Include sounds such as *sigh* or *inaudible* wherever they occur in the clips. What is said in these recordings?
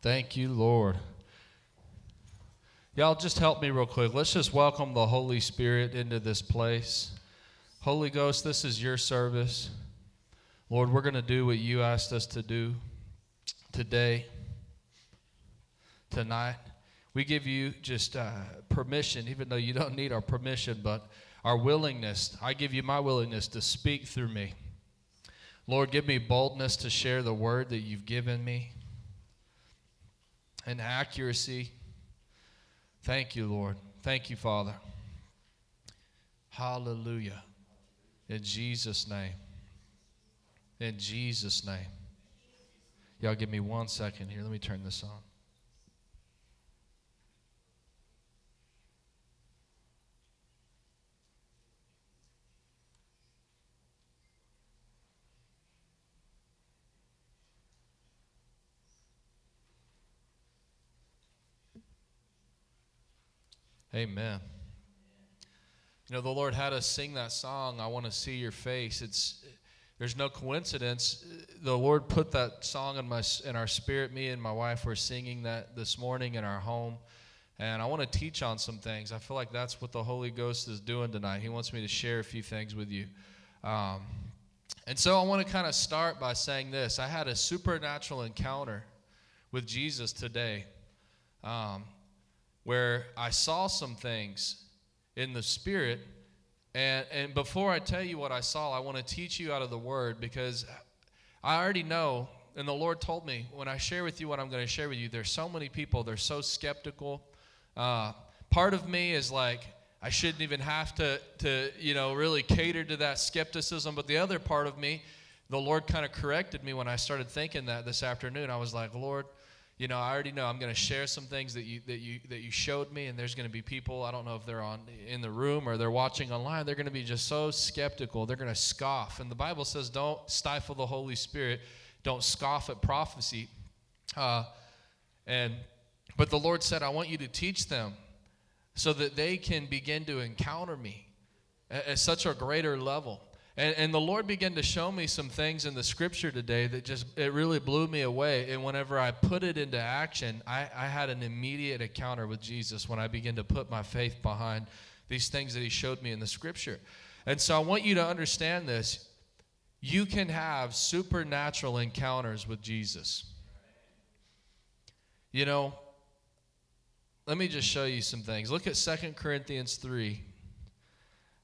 Thank you, Lord. Y'all just help me real quick. Let's just welcome the Holy Spirit into this place. Holy Ghost, this is your service. Lord, we're going to do what you asked us to do today, tonight. We give you just uh, permission, even though you don't need our permission, but our willingness. I give you my willingness to speak through me. Lord, give me boldness to share the word that you've given me and accuracy. Thank you, Lord. Thank you, Father. Hallelujah. In Jesus' name. In Jesus' name. Y'all give me one second here. Let me turn this on. Amen. You know, the Lord had us sing that song, I Want to See Your Face. It's there's no coincidence. The Lord put that song in my in our spirit. Me and my wife were singing that this morning in our home. And I want to teach on some things. I feel like that's what the Holy Ghost is doing tonight. He wants me to share a few things with you. Um, and so I want to kind of start by saying this. I had a supernatural encounter with Jesus today. Um, where I saw some things in the Spirit. And, and before I tell you what I saw, I want to teach you out of the Word because I already know, and the Lord told me when I share with you what I'm going to share with you, there's so many people, they're so skeptical. Uh, part of me is like, I shouldn't even have to, to, you know, really cater to that skepticism. But the other part of me, the Lord kind of corrected me when I started thinking that this afternoon. I was like, Lord, you know, I already know I'm going to share some things that you that you that you showed me, and there's going to be people I don't know if they're on in the room or they're watching online. They're going to be just so skeptical. They're going to scoff, and the Bible says, "Don't stifle the Holy Spirit. Don't scoff at prophecy." Uh, and but the Lord said, "I want you to teach them, so that they can begin to encounter me at, at such a greater level." And, and the Lord began to show me some things in the scripture today that just, it really blew me away. And whenever I put it into action, I, I had an immediate encounter with Jesus when I began to put my faith behind these things that He showed me in the scripture. And so I want you to understand this. You can have supernatural encounters with Jesus. You know, let me just show you some things. Look at Second Corinthians 3.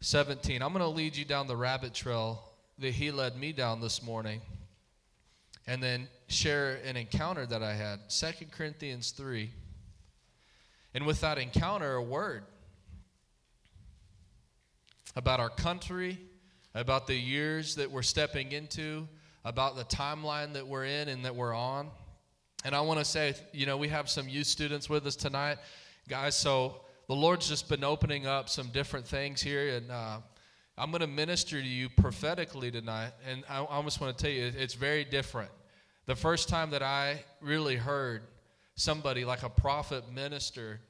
17. I'm going to lead you down the rabbit trail that he led me down this morning and then share an encounter that I had. 2 Corinthians 3. And with that encounter, a word about our country, about the years that we're stepping into, about the timeline that we're in and that we're on. And I want to say, you know, we have some youth students with us tonight. Guys, so the Lord's just been opening up some different things here, and uh, I'm going to minister to you prophetically tonight. And I, almost want to tell you, it's very different. The first time that I really heard somebody like a prophet minister,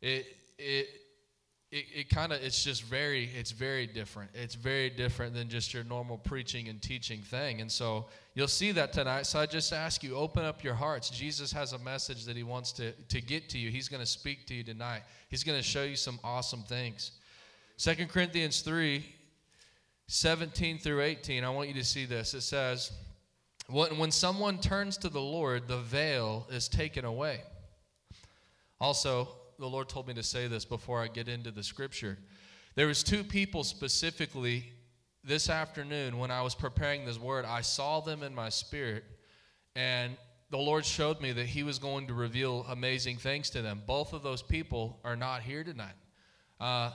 it it it, it kind of it's just very it's very different. It's very different than just your normal preaching and teaching thing. And so you'll see that tonight. So i just ask you open up your hearts. Jesus has a message that he wants to to get to you. He's going to speak to you tonight. He's going to show you some awesome things. Second corinthians 3 17 through 18 i want you to see this. It says when, when someone turns to the lord the veil is taken away. Also the Lord told me to say this before I get into the scripture. There was two people specifically this afternoon when I was preparing this word. I saw them in my spirit, and the Lord showed me that He was going to reveal amazing things to them. Both of those people are not here tonight. Uh,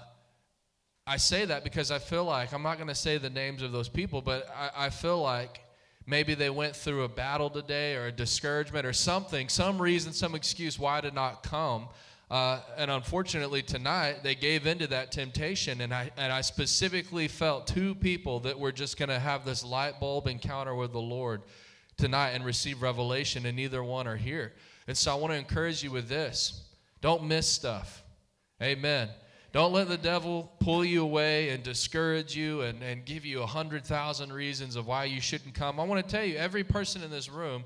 I say that because I feel like I'm not going to say the names of those people, but I, I feel like maybe they went through a battle today or a discouragement or something, some reason, some excuse why to not come. Uh, and unfortunately, tonight they gave into that temptation, and I and I specifically felt two people that were just going to have this light bulb encounter with the Lord tonight and receive revelation, and neither one are here. And so I want to encourage you with this: don't miss stuff. Amen. Don't let the devil pull you away and discourage you and, and give you a hundred thousand reasons of why you shouldn't come. I want to tell you, every person in this room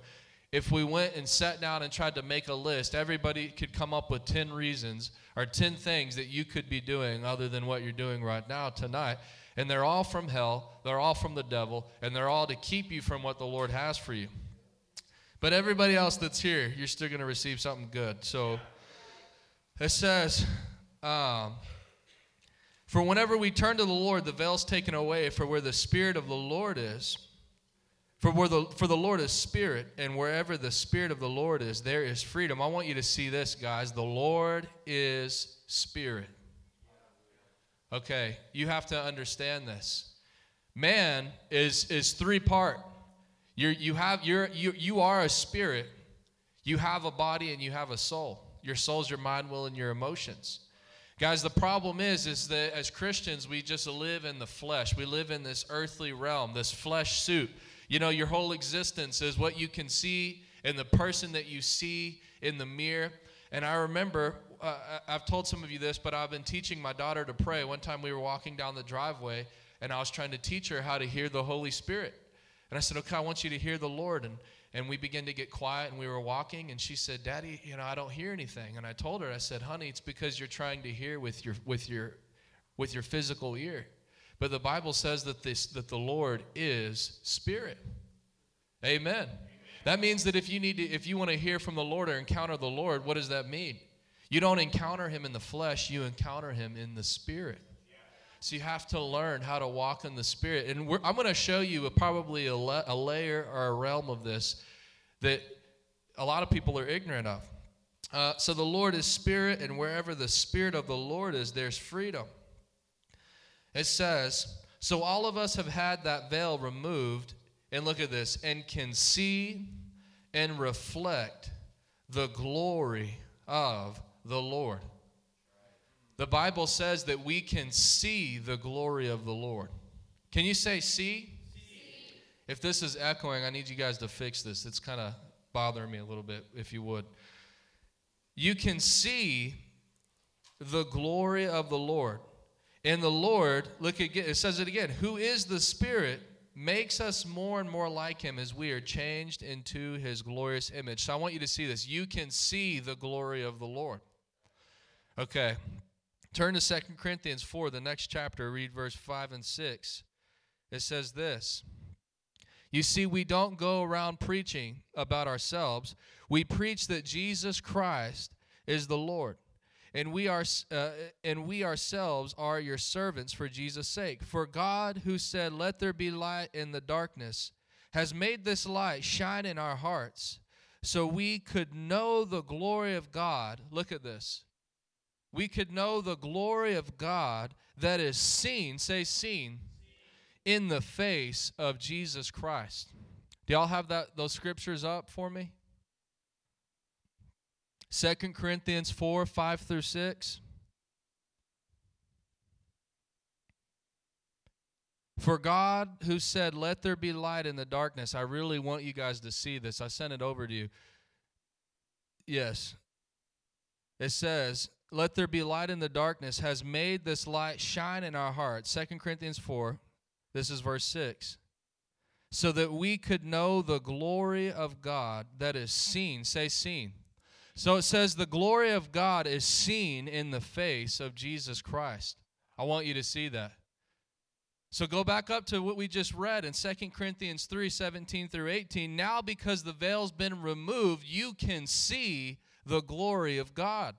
if we went and sat down and tried to make a list, everybody could come up with 10 reasons or 10 things that you could be doing other than what you're doing right now tonight. And they're all from hell, they're all from the devil, and they're all to keep you from what the Lord has for you. But everybody else that's here, you're still going to receive something good. So it says, um, For whenever we turn to the Lord, the veil's taken away, for where the Spirit of the Lord is, for, where the, for the Lord is spirit, and wherever the spirit of the Lord is, there is freedom. I want you to see this, guys. The Lord is spirit. Okay, you have to understand this. Man is, is three part. You're, you, have, you're, you, you are a spirit, you have a body, and you have a soul. Your soul's your mind, will, and your emotions. Guys, the problem is, is that as Christians, we just live in the flesh. We live in this earthly realm, this flesh suit. You know, your whole existence is what you can see and the person that you see in the mirror. And I remember, uh, I've told some of you this, but I've been teaching my daughter to pray. One time we were walking down the driveway, and I was trying to teach her how to hear the Holy Spirit. And I said, Okay, I want you to hear the Lord. And, and we began to get quiet, and we were walking, and she said, Daddy, you know, I don't hear anything. And I told her, I said, Honey, it's because you're trying to hear with your, with your, with your physical ear. But the Bible says that, this, that the Lord is spirit. Amen. That means that if you need to, if you want to hear from the Lord or encounter the Lord, what does that mean? You don't encounter him in the flesh, you encounter him in the spirit. So you have to learn how to walk in the spirit. And I'm going to show you a, probably a, la- a layer or a realm of this that a lot of people are ignorant of. Uh, so the Lord is spirit, and wherever the spirit of the Lord is, there's freedom. It says, So all of us have had that veil removed, and look at this, and can see and reflect the glory of the Lord. The Bible says that we can see the glory of the Lord. Can you say see? see? If this is echoing, I need you guys to fix this. It's kind of bothering me a little bit, if you would. You can see the glory of the Lord. And the Lord, look again, it says it again, who is the Spirit, makes us more and more like Him as we are changed into His glorious image. So I want you to see this. You can see the glory of the Lord. Okay. Turn to Second Corinthians 4, the next chapter, read verse 5 and 6. It says this You see, we don't go around preaching about ourselves, we preach that Jesus Christ is the Lord and we are uh, and we ourselves are your servants for Jesus sake. For God who said let there be light in the darkness has made this light shine in our hearts so we could know the glory of God. Look at this. We could know the glory of God that is seen say seen in the face of Jesus Christ. Do y'all have that those scriptures up for me Second Corinthians 4 5 through 6. For God, who said, Let there be light in the darkness, I really want you guys to see this. I sent it over to you. Yes. It says, Let there be light in the darkness, has made this light shine in our hearts. Second Corinthians 4, this is verse 6. So that we could know the glory of God that is seen. Say, seen so it says the glory of God is seen in the face of Jesus Christ. I want you to see that. So go back up to what we just read in 2 Corinthians 3 17 through 18. Now, because the veil's been removed, you can see the glory of God.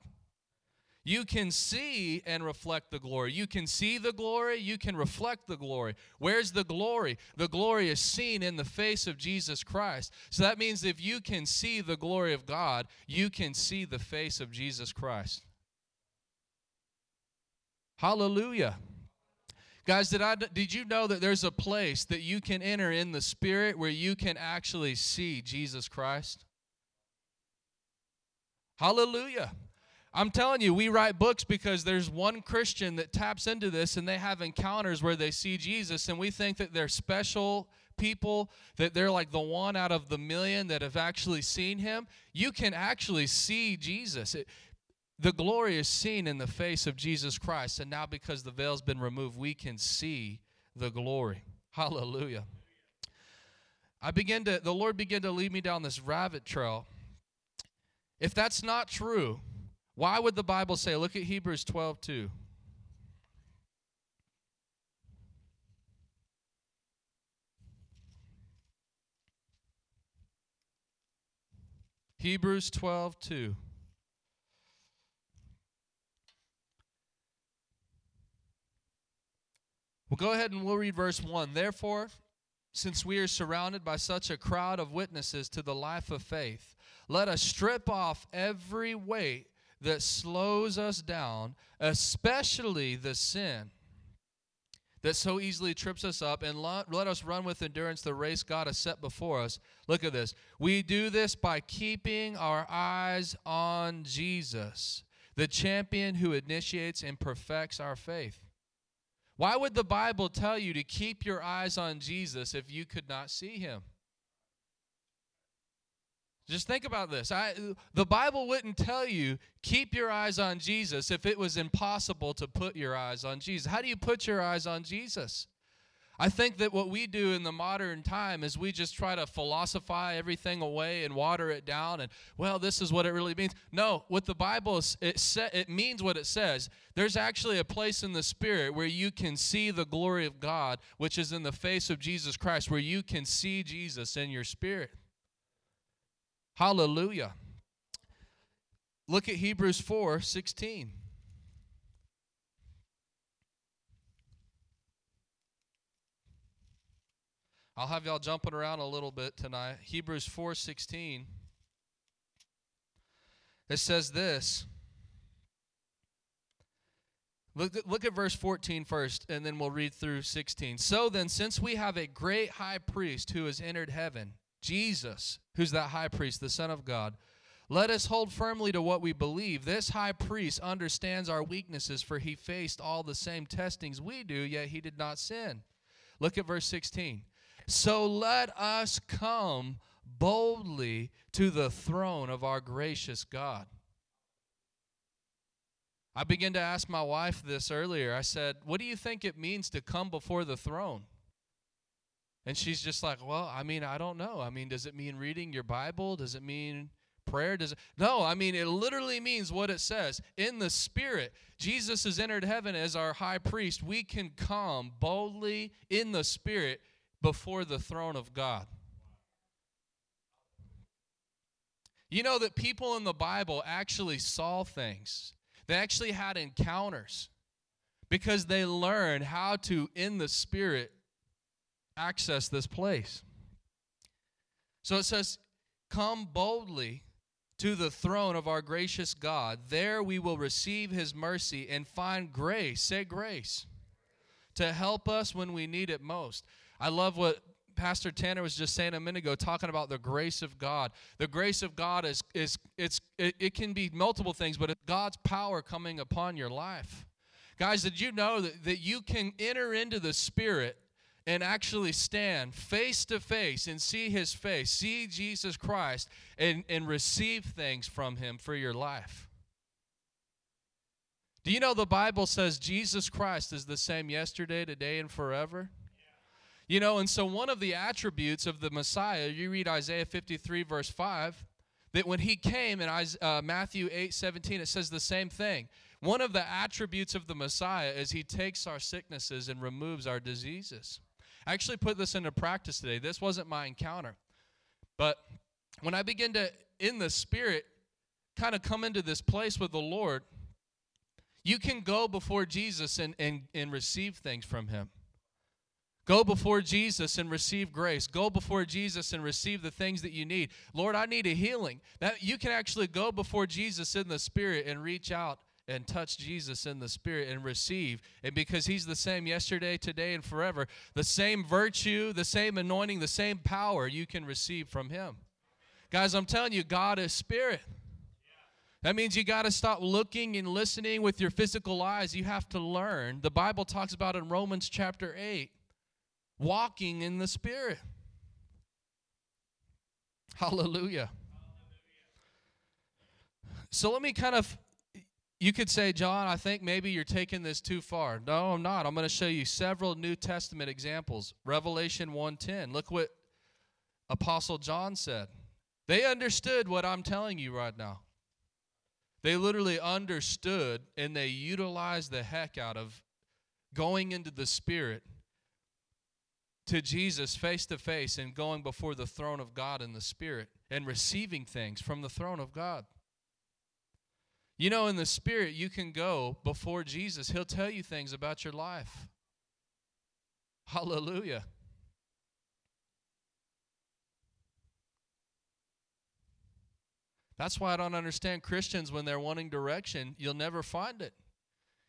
You can see and reflect the glory. You can see the glory, you can reflect the glory. Where's the glory? The glory is seen in the face of Jesus Christ. So that means if you can see the glory of God, you can see the face of Jesus Christ. Hallelujah. Guys, did I did you know that there's a place that you can enter in the spirit where you can actually see Jesus Christ? Hallelujah. I'm telling you, we write books because there's one Christian that taps into this and they have encounters where they see Jesus, and we think that they're special people, that they're like the one out of the million that have actually seen him. You can actually see Jesus. It, the glory is seen in the face of Jesus Christ, and now because the veil's been removed, we can see the glory. Hallelujah. I begin to, the Lord began to lead me down this rabbit trail. If that's not true, why would the Bible say, look at Hebrews 12 2. Hebrews 12 2. Well, go ahead and we'll read verse 1. Therefore, since we are surrounded by such a crowd of witnesses to the life of faith, let us strip off every weight that slows us down, especially the sin that so easily trips us up, and let us run with endurance the race God has set before us. Look at this. We do this by keeping our eyes on Jesus, the champion who initiates and perfects our faith. Why would the Bible tell you to keep your eyes on Jesus if you could not see him? Just think about this. I, the Bible wouldn't tell you keep your eyes on Jesus if it was impossible to put your eyes on Jesus. How do you put your eyes on Jesus? I think that what we do in the modern time is we just try to philosophize everything away and water it down and well this is what it really means. No, what the Bible it sa- it means what it says. There's actually a place in the spirit where you can see the glory of God, which is in the face of Jesus Christ, where you can see Jesus in your spirit. Hallelujah. Look at Hebrews 4 16. I'll have y'all jumping around a little bit tonight. Hebrews 4 16. It says this. Look, look at verse 14 first, and then we'll read through 16. So then, since we have a great high priest who has entered heaven, Jesus, who's that high priest, the Son of God. Let us hold firmly to what we believe. This high priest understands our weaknesses, for he faced all the same testings we do, yet he did not sin. Look at verse 16. So let us come boldly to the throne of our gracious God. I began to ask my wife this earlier. I said, What do you think it means to come before the throne? And she's just like, well, I mean, I don't know. I mean, does it mean reading your Bible? Does it mean prayer? Does it? No, I mean, it literally means what it says. In the Spirit, Jesus has entered heaven as our high priest. We can come boldly in the Spirit before the throne of God. You know that people in the Bible actually saw things, they actually had encounters because they learned how to, in the Spirit, access this place. So it says, Come boldly to the throne of our gracious God. There we will receive his mercy and find grace. Say grace. To help us when we need it most. I love what Pastor Tanner was just saying a minute ago, talking about the grace of God. The grace of God is is it's it, it can be multiple things, but it's God's power coming upon your life. Guys, did you know that, that you can enter into the Spirit and actually stand face to face and see his face, see Jesus Christ, and, and receive things from him for your life. Do you know the Bible says Jesus Christ is the same yesterday, today, and forever? You know, and so one of the attributes of the Messiah, you read Isaiah 53, verse 5, that when he came in uh, Matthew 8, 17, it says the same thing. One of the attributes of the Messiah is he takes our sicknesses and removes our diseases. I actually put this into practice today. This wasn't my encounter. But when I begin to, in the Spirit, kind of come into this place with the Lord, you can go before Jesus and, and, and receive things from Him. Go before Jesus and receive grace. Go before Jesus and receive the things that you need. Lord, I need a healing. That you can actually go before Jesus in the spirit and reach out and touch Jesus in the spirit and receive. And because he's the same yesterday, today, and forever, the same virtue, the same anointing, the same power you can receive from him. Guys, I'm telling you, God is spirit. That means you got to stop looking and listening with your physical eyes. You have to learn. The Bible talks about in Romans chapter 8 walking in the Spirit. Hallelujah. So let me kind of, you could say, John, I think maybe you're taking this too far. No, I'm not. I'm going to show you several New Testament examples. Revelation 1:10. Look what Apostle John said. They understood what I'm telling you right now. They literally understood and they utilized the heck out of going into the Spirit to Jesus face to face and going before the throne of God in the Spirit and receiving things from the throne of God. You know, in the Spirit, you can go before Jesus, He'll tell you things about your life. Hallelujah. That's why I don't understand Christians when they're wanting direction, you'll never find it.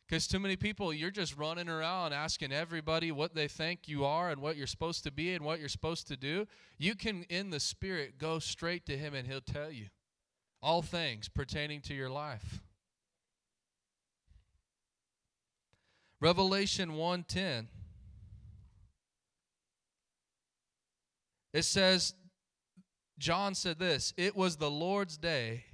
Because too many people, you're just running around asking everybody what they think you are and what you're supposed to be and what you're supposed to do. You can, in the Spirit, go straight to Him and He'll tell you all things pertaining to your life. Revelation 1:10 It says John said this It was the Lord's day,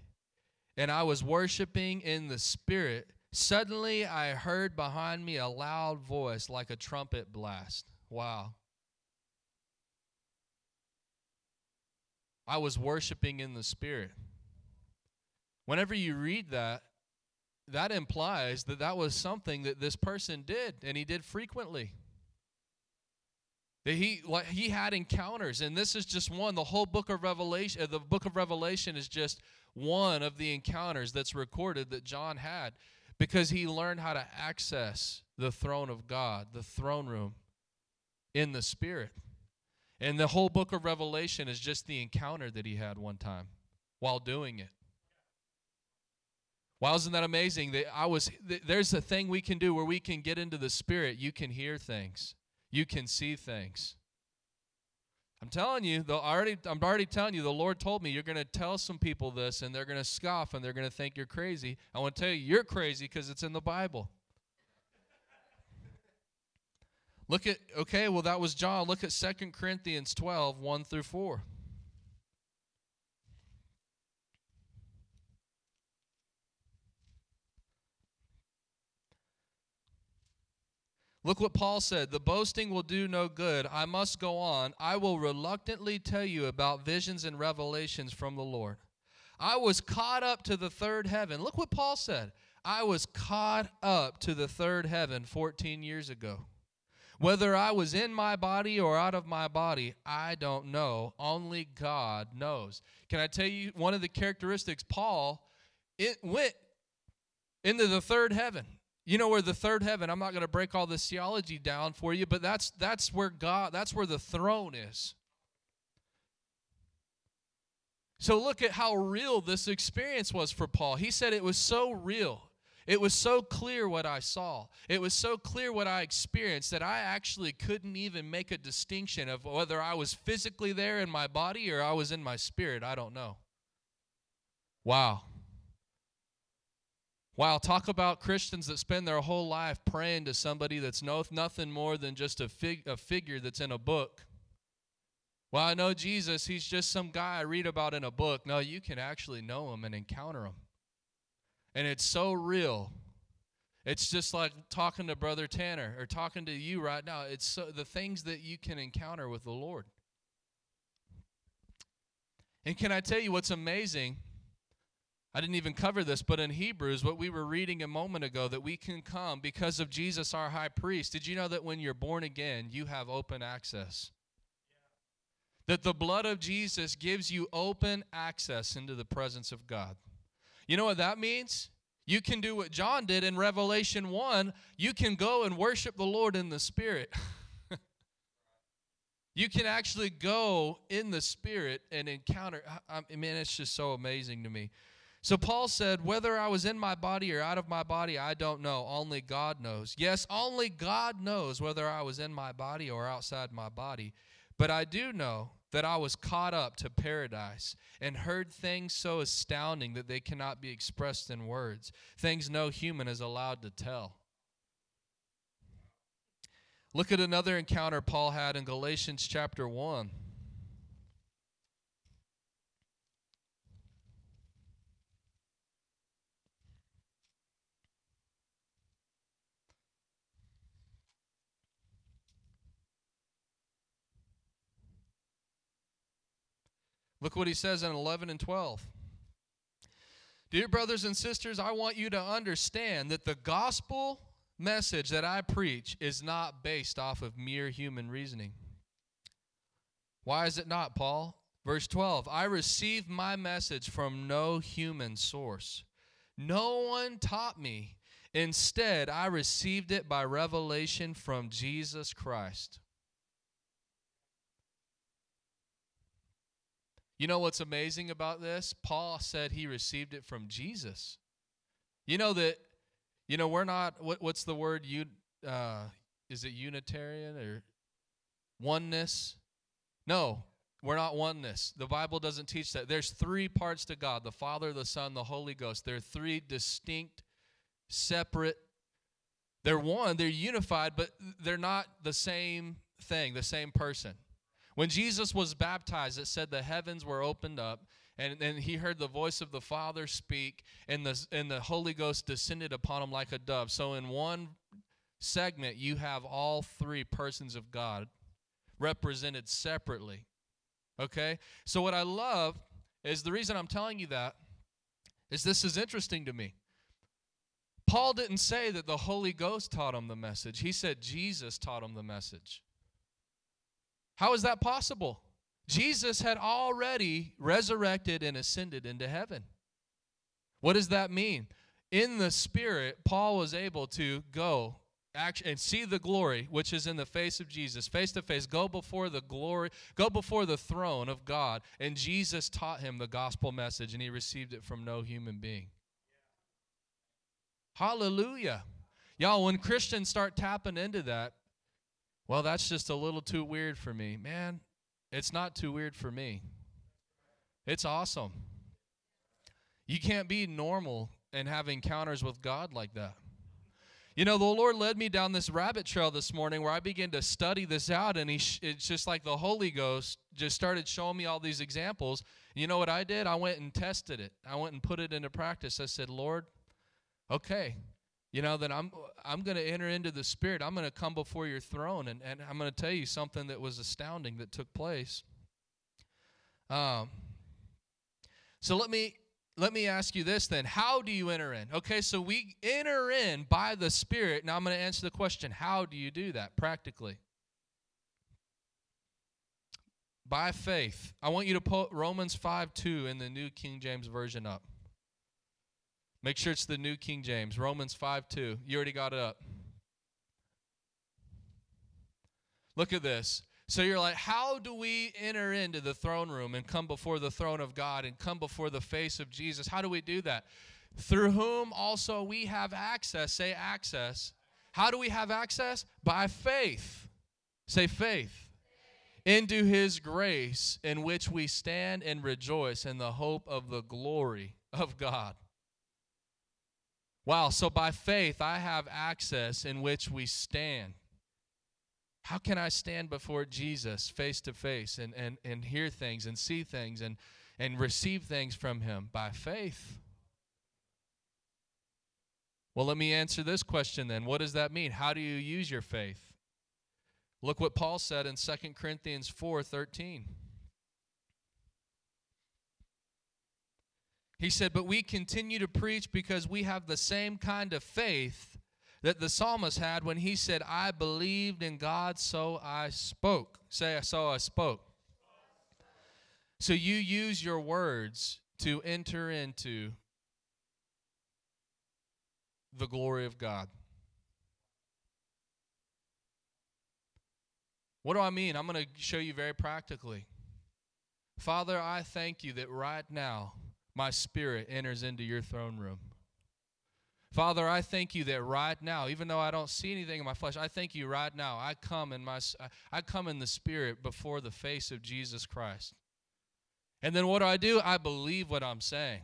and I was worshiping in the Spirit. Suddenly I heard behind me a loud voice like a trumpet blast. Wow. I was worshiping in the Spirit. Whenever you read that, that implies that that was something that this person did, and he did frequently. That he he had encounters, and this is just one. The whole book of Revelation, the book of Revelation is just one of the encounters that's recorded that John had, because he learned how to access the throne of God, the throne room, in the Spirit. And the whole book of Revelation is just the encounter that he had one time while doing it. Wow, isn't that amazing? That I was there's a thing we can do where we can get into the spirit. You can hear things you can see things. I'm telling you, the, already, I'm already telling you, the Lord told me you're going to tell some people this and they're going to scoff and they're going to think you're crazy. I want to tell you, you're crazy because it's in the Bible. Look at, okay, well, that was John. Look at 2 Corinthians 12, 1 through 4. Look what Paul said the boasting will do no good. I must go on. I will reluctantly tell you about visions and revelations from the Lord. I was caught up to the third heaven. Look what Paul said. I was caught up to the third heaven 14 years ago. Whether I was in my body or out of my body, I don't know. Only God knows. Can I tell you one of the characteristics? Paul it went into the third heaven. You know where the third heaven, I'm not going to break all this theology down for you, but that's that's where God, that's where the throne is. So look at how real this experience was for Paul. He said it was so real. It was so clear what I saw. It was so clear what I experienced that I actually couldn't even make a distinction of whether I was physically there in my body or I was in my spirit. I don't know. Wow. Wow, talk about Christians that spend their whole life praying to somebody that's no, nothing more than just a, fig, a figure that's in a book. Well, I know Jesus, he's just some guy I read about in a book. No, you can actually know him and encounter him. And it's so real. It's just like talking to Brother Tanner or talking to you right now. It's so, the things that you can encounter with the Lord. And can I tell you what's amazing? I didn't even cover this, but in Hebrews, what we were reading a moment ago, that we can come because of Jesus, our high priest. Did you know that when you're born again, you have open access? Yeah. That the blood of Jesus gives you open access into the presence of God. You know what that means? You can do what John did in Revelation 1. You can go and worship the Lord in the Spirit. *laughs* you can actually go in the Spirit and encounter. I mean, it's just so amazing to me. So Paul said, Whether I was in my body or out of my body, I don't know. Only God knows. Yes, only God knows whether I was in my body or outside my body. But I do know that I was caught up to paradise and heard things so astounding that they cannot be expressed in words, things no human is allowed to tell. Look at another encounter Paul had in Galatians chapter 1. Look what he says in 11 and 12. Dear brothers and sisters, I want you to understand that the gospel message that I preach is not based off of mere human reasoning. Why is it not, Paul? Verse 12 I received my message from no human source. No one taught me. Instead, I received it by revelation from Jesus Christ. You know what's amazing about this? Paul said he received it from Jesus. You know that, you know, we're not, what, what's the word? You, uh, is it Unitarian or oneness? No, we're not oneness. The Bible doesn't teach that. There's three parts to God the Father, the Son, the Holy Ghost. They're three distinct, separate. They're one, they're unified, but they're not the same thing, the same person. When Jesus was baptized, it said the heavens were opened up, and, and he heard the voice of the Father speak, and the, and the Holy Ghost descended upon him like a dove. So, in one segment, you have all three persons of God represented separately. Okay? So, what I love is the reason I'm telling you that is this is interesting to me. Paul didn't say that the Holy Ghost taught him the message, he said Jesus taught him the message. How is that possible? Jesus had already resurrected and ascended into heaven. What does that mean? In the Spirit, Paul was able to go and see the glory which is in the face of Jesus, face to face, go before the glory, go before the throne of God. And Jesus taught him the gospel message, and he received it from no human being. Hallelujah. Y'all, when Christians start tapping into that, well, that's just a little too weird for me. Man, it's not too weird for me. It's awesome. You can't be normal and have encounters with God like that. You know, the Lord led me down this rabbit trail this morning where I began to study this out, and he sh- it's just like the Holy Ghost just started showing me all these examples. You know what I did? I went and tested it. I went and put it into practice. I said, Lord, okay, you know that i'm i'm going to enter into the spirit. I'm going to come before your throne and, and i'm going to tell you something that was astounding that took place. Um, so let me let me ask you this then. How do you enter in? Okay so we enter in by the spirit. Now i'm going to answer the question how do you do that practically? By faith. I want you to put romans 5 2 in the new king james version up Make sure it's the New King James, Romans 5 2. You already got it up. Look at this. So you're like, how do we enter into the throne room and come before the throne of God and come before the face of Jesus? How do we do that? Through whom also we have access. Say access. How do we have access? By faith. Say faith. Into his grace in which we stand and rejoice in the hope of the glory of God. Wow, so by faith I have access in which we stand. How can I stand before Jesus face to face and, and, and hear things and see things and, and receive things from him? By faith. Well, let me answer this question then. What does that mean? How do you use your faith? Look what Paul said in 2 Corinthians 4 13. He said, But we continue to preach because we have the same kind of faith that the psalmist had when he said, I believed in God, so I spoke. Say, so I spoke. So you use your words to enter into the glory of God. What do I mean? I'm going to show you very practically. Father, I thank you that right now my spirit enters into your throne room. Father, I thank you that right now, even though I don't see anything in my flesh, I thank you right now. I come in my I come in the spirit before the face of Jesus Christ. And then what do I do? I believe what I'm saying.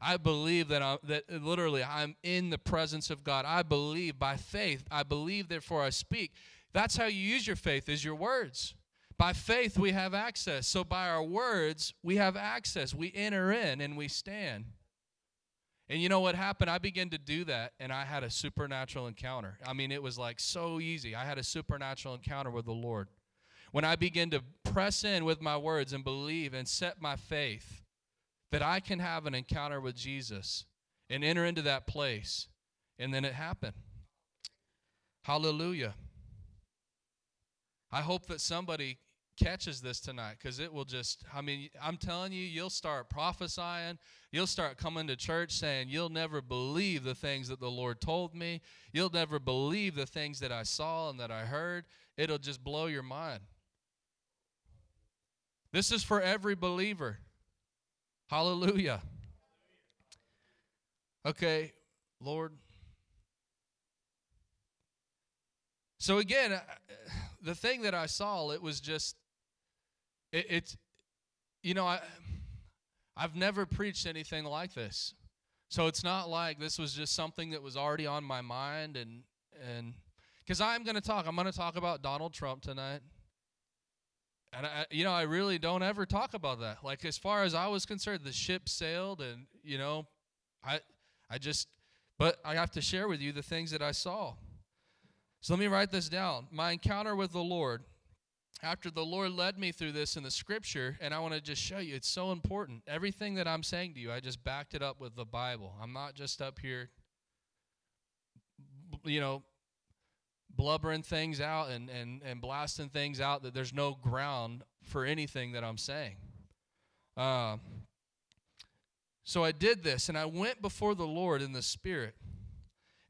I believe that I'm that literally I'm in the presence of God. I believe by faith. I believe therefore I speak. That's how you use your faith is your words. By faith we have access. So by our words we have access. We enter in and we stand. And you know what happened? I began to do that and I had a supernatural encounter. I mean, it was like so easy. I had a supernatural encounter with the Lord. When I began to press in with my words and believe and set my faith that I can have an encounter with Jesus and enter into that place, and then it happened. Hallelujah. I hope that somebody catches this tonight because it will just, I mean, I'm telling you, you'll start prophesying. You'll start coming to church saying, You'll never believe the things that the Lord told me. You'll never believe the things that I saw and that I heard. It'll just blow your mind. This is for every believer. Hallelujah. Okay, Lord. So again, uh, the thing that I saw, it was just it, it's, you know, I, I've never preached anything like this. So it's not like this was just something that was already on my mind and and because I'm going to talk. I'm going to talk about Donald Trump tonight. And I, you know, I really don't ever talk about that. Like as far as I was concerned, the ship sailed, and you know, I, I just, but I have to share with you the things that I saw. So let me write this down. My encounter with the Lord after the Lord led me through this in the scripture, and I want to just show you, it's so important. Everything that I'm saying to you, I just backed it up with the Bible. I'm not just up here, you know, blubbering things out and, and, and blasting things out that there's no ground for anything that I'm saying. Uh, so I did this, and I went before the Lord in the Spirit.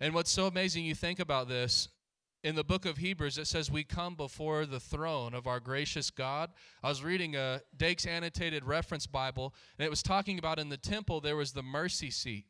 And what's so amazing, you think about this, in the book of Hebrews, it says we come before the throne of our gracious God. I was reading a Dake's annotated reference Bible, and it was talking about in the temple there was the mercy seat.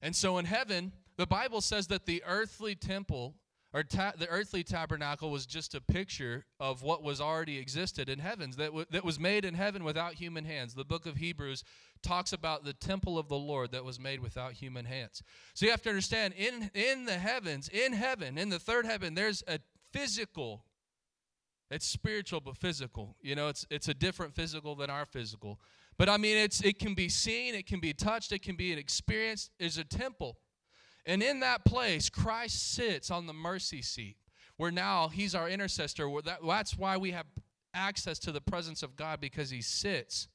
And so in heaven, the Bible says that the earthly temple or ta- the earthly tabernacle was just a picture of what was already existed in heavens that, w- that was made in heaven without human hands the book of hebrews talks about the temple of the lord that was made without human hands. So you have to understand in in the heavens in heaven in the third heaven there's a physical it's spiritual but physical. You know it's it's a different physical than our physical. But i mean it's it can be seen it can be touched it can be an experience is a temple. And in that place, Christ sits on the mercy seat, where now he's our intercessor. That's why we have access to the presence of God because he sits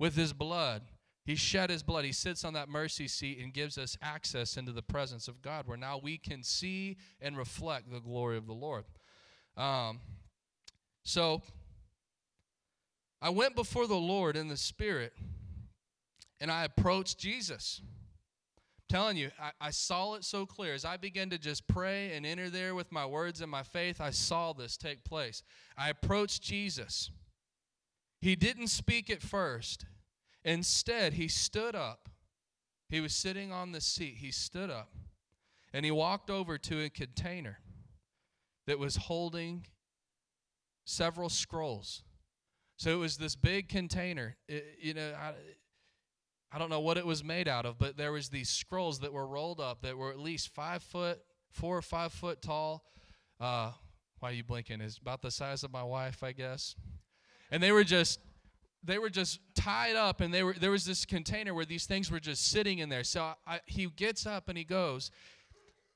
with his blood. He shed his blood. He sits on that mercy seat and gives us access into the presence of God, where now we can see and reflect the glory of the Lord. Um, so I went before the Lord in the Spirit and I approached Jesus I'm telling you, I, I, saw it so clear. As I began to just pray and enter there with my words and my faith, I saw this take place. I approached Jesus. He didn't speak at first. Instead, he stood up. He was sitting on the seat. He stood up and he walked over to a container that was holding several scrolls. So it was this big container. It, you know, I, I don't know what it was made out of, but there was these scrolls that were rolled up that were at least five foot, four or five foot tall. Uh, why are you blinking? Is about the size of my wife, I guess. And they were just they were just tied up and they were there was this container where these things were just sitting in there so I, he gets up and he goes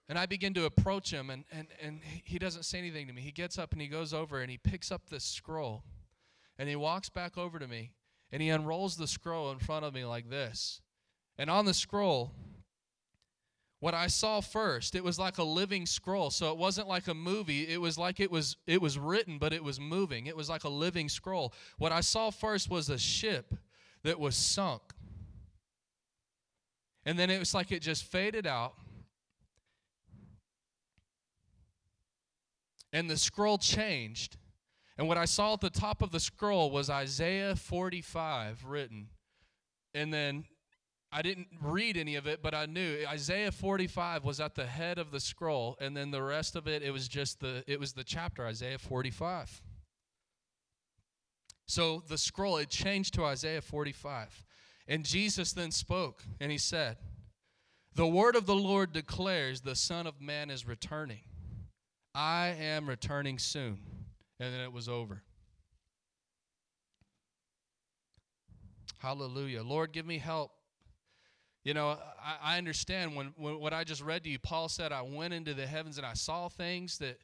and i begin to approach him and, and, and he doesn't say anything to me he gets up and he goes over and he picks up this scroll and he walks back over to me and he unrolls the scroll in front of me like this. And on the scroll, what I saw first, it was like a living scroll. So it wasn't like a movie. It was like it was it was written, but it was moving. It was like a living scroll. What I saw first was a ship that was sunk. And then it was like it just faded out. And the scroll changed. And what I saw at the top of the scroll was Isaiah 45 written. and then I didn't read any of it, but I knew Isaiah 45 was at the head of the scroll, and then the rest of it, it was just the it was the chapter Isaiah 45. So the scroll it changed to Isaiah 45, and Jesus then spoke, and he said, "The word of the Lord declares, the Son of Man is returning. I am returning soon." And then it was over. Hallelujah. Lord, give me help you know, I, I understand when, when what I just read to you, Paul said, I went into the heavens and I saw things that,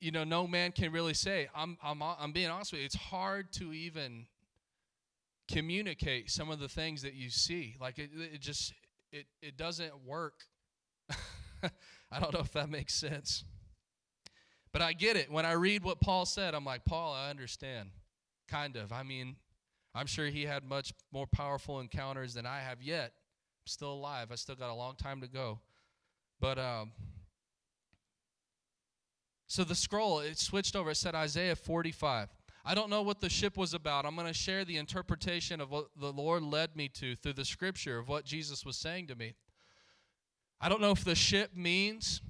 you know, no man can really say. I'm, I'm, I'm being honest with you. It's hard to even communicate some of the things that you see. Like it, it just, it, it doesn't work. *laughs* I don't know if that makes sense. But I get it. When I read what Paul said, I'm like, Paul, I understand. Kind of. I mean, I'm sure he had much more powerful encounters than I have yet. I'm still alive. I still got a long time to go. But um, so the scroll, it switched over. It said Isaiah 45. I don't know what the ship was about. I'm going to share the interpretation of what the Lord led me to through the scripture of what Jesus was saying to me. I don't know if the ship means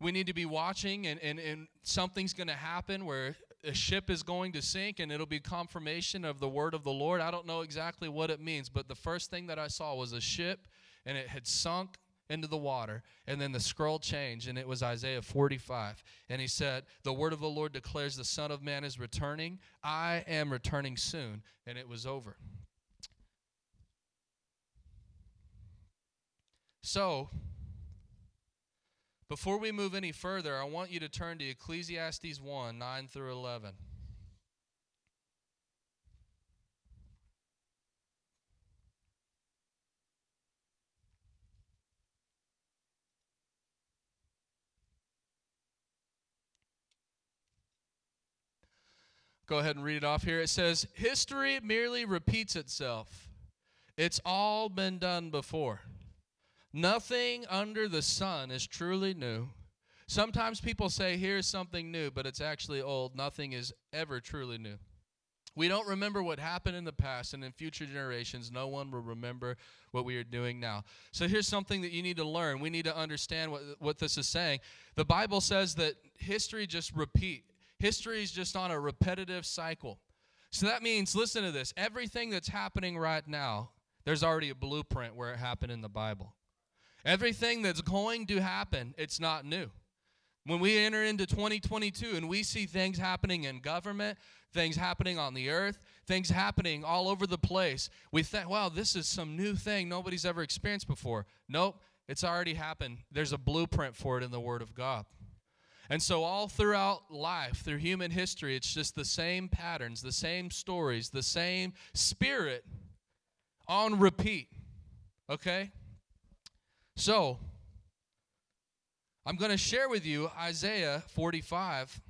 we need to be watching and, and, and something's going to happen where a ship is going to sink and it'll be confirmation of the word of the Lord. I don't know exactly what it means, but the first thing that I saw was a ship and it had sunk into the water. And then the scroll changed, and it was Isaiah 45. And he said, The word of the Lord declares the Son of Man is returning. I am returning soon. And it was over. So, before we move any further, I want you to turn to Ecclesiastes 1 9 through 11. Go ahead and read it off here. It says, History merely repeats itself. It's all been done before. Nothing under the sun is truly new. Sometimes people say, here's something new, but it's actually old. Nothing is ever truly new. We don't remember what happened in the past, and in future generations, no one will remember what we are doing now. So here's something that you need to learn. We need to understand what, what this is saying. The Bible says that history just repeat. History is just on a repetitive cycle. So that means, listen to this, everything that's happening right now, there's already a blueprint where it happened in the Bible. Everything that's going to happen, it's not new. When we enter into 2022 and we see things happening in government, things happening on the earth, things happening all over the place, we think, wow, this is some new thing nobody's ever experienced before. Nope, it's already happened. There's a blueprint for it in the Word of God. And so, all throughout life, through human history, it's just the same patterns, the same stories, the same spirit on repeat. Okay? So, I'm going to share with you Isaiah 45.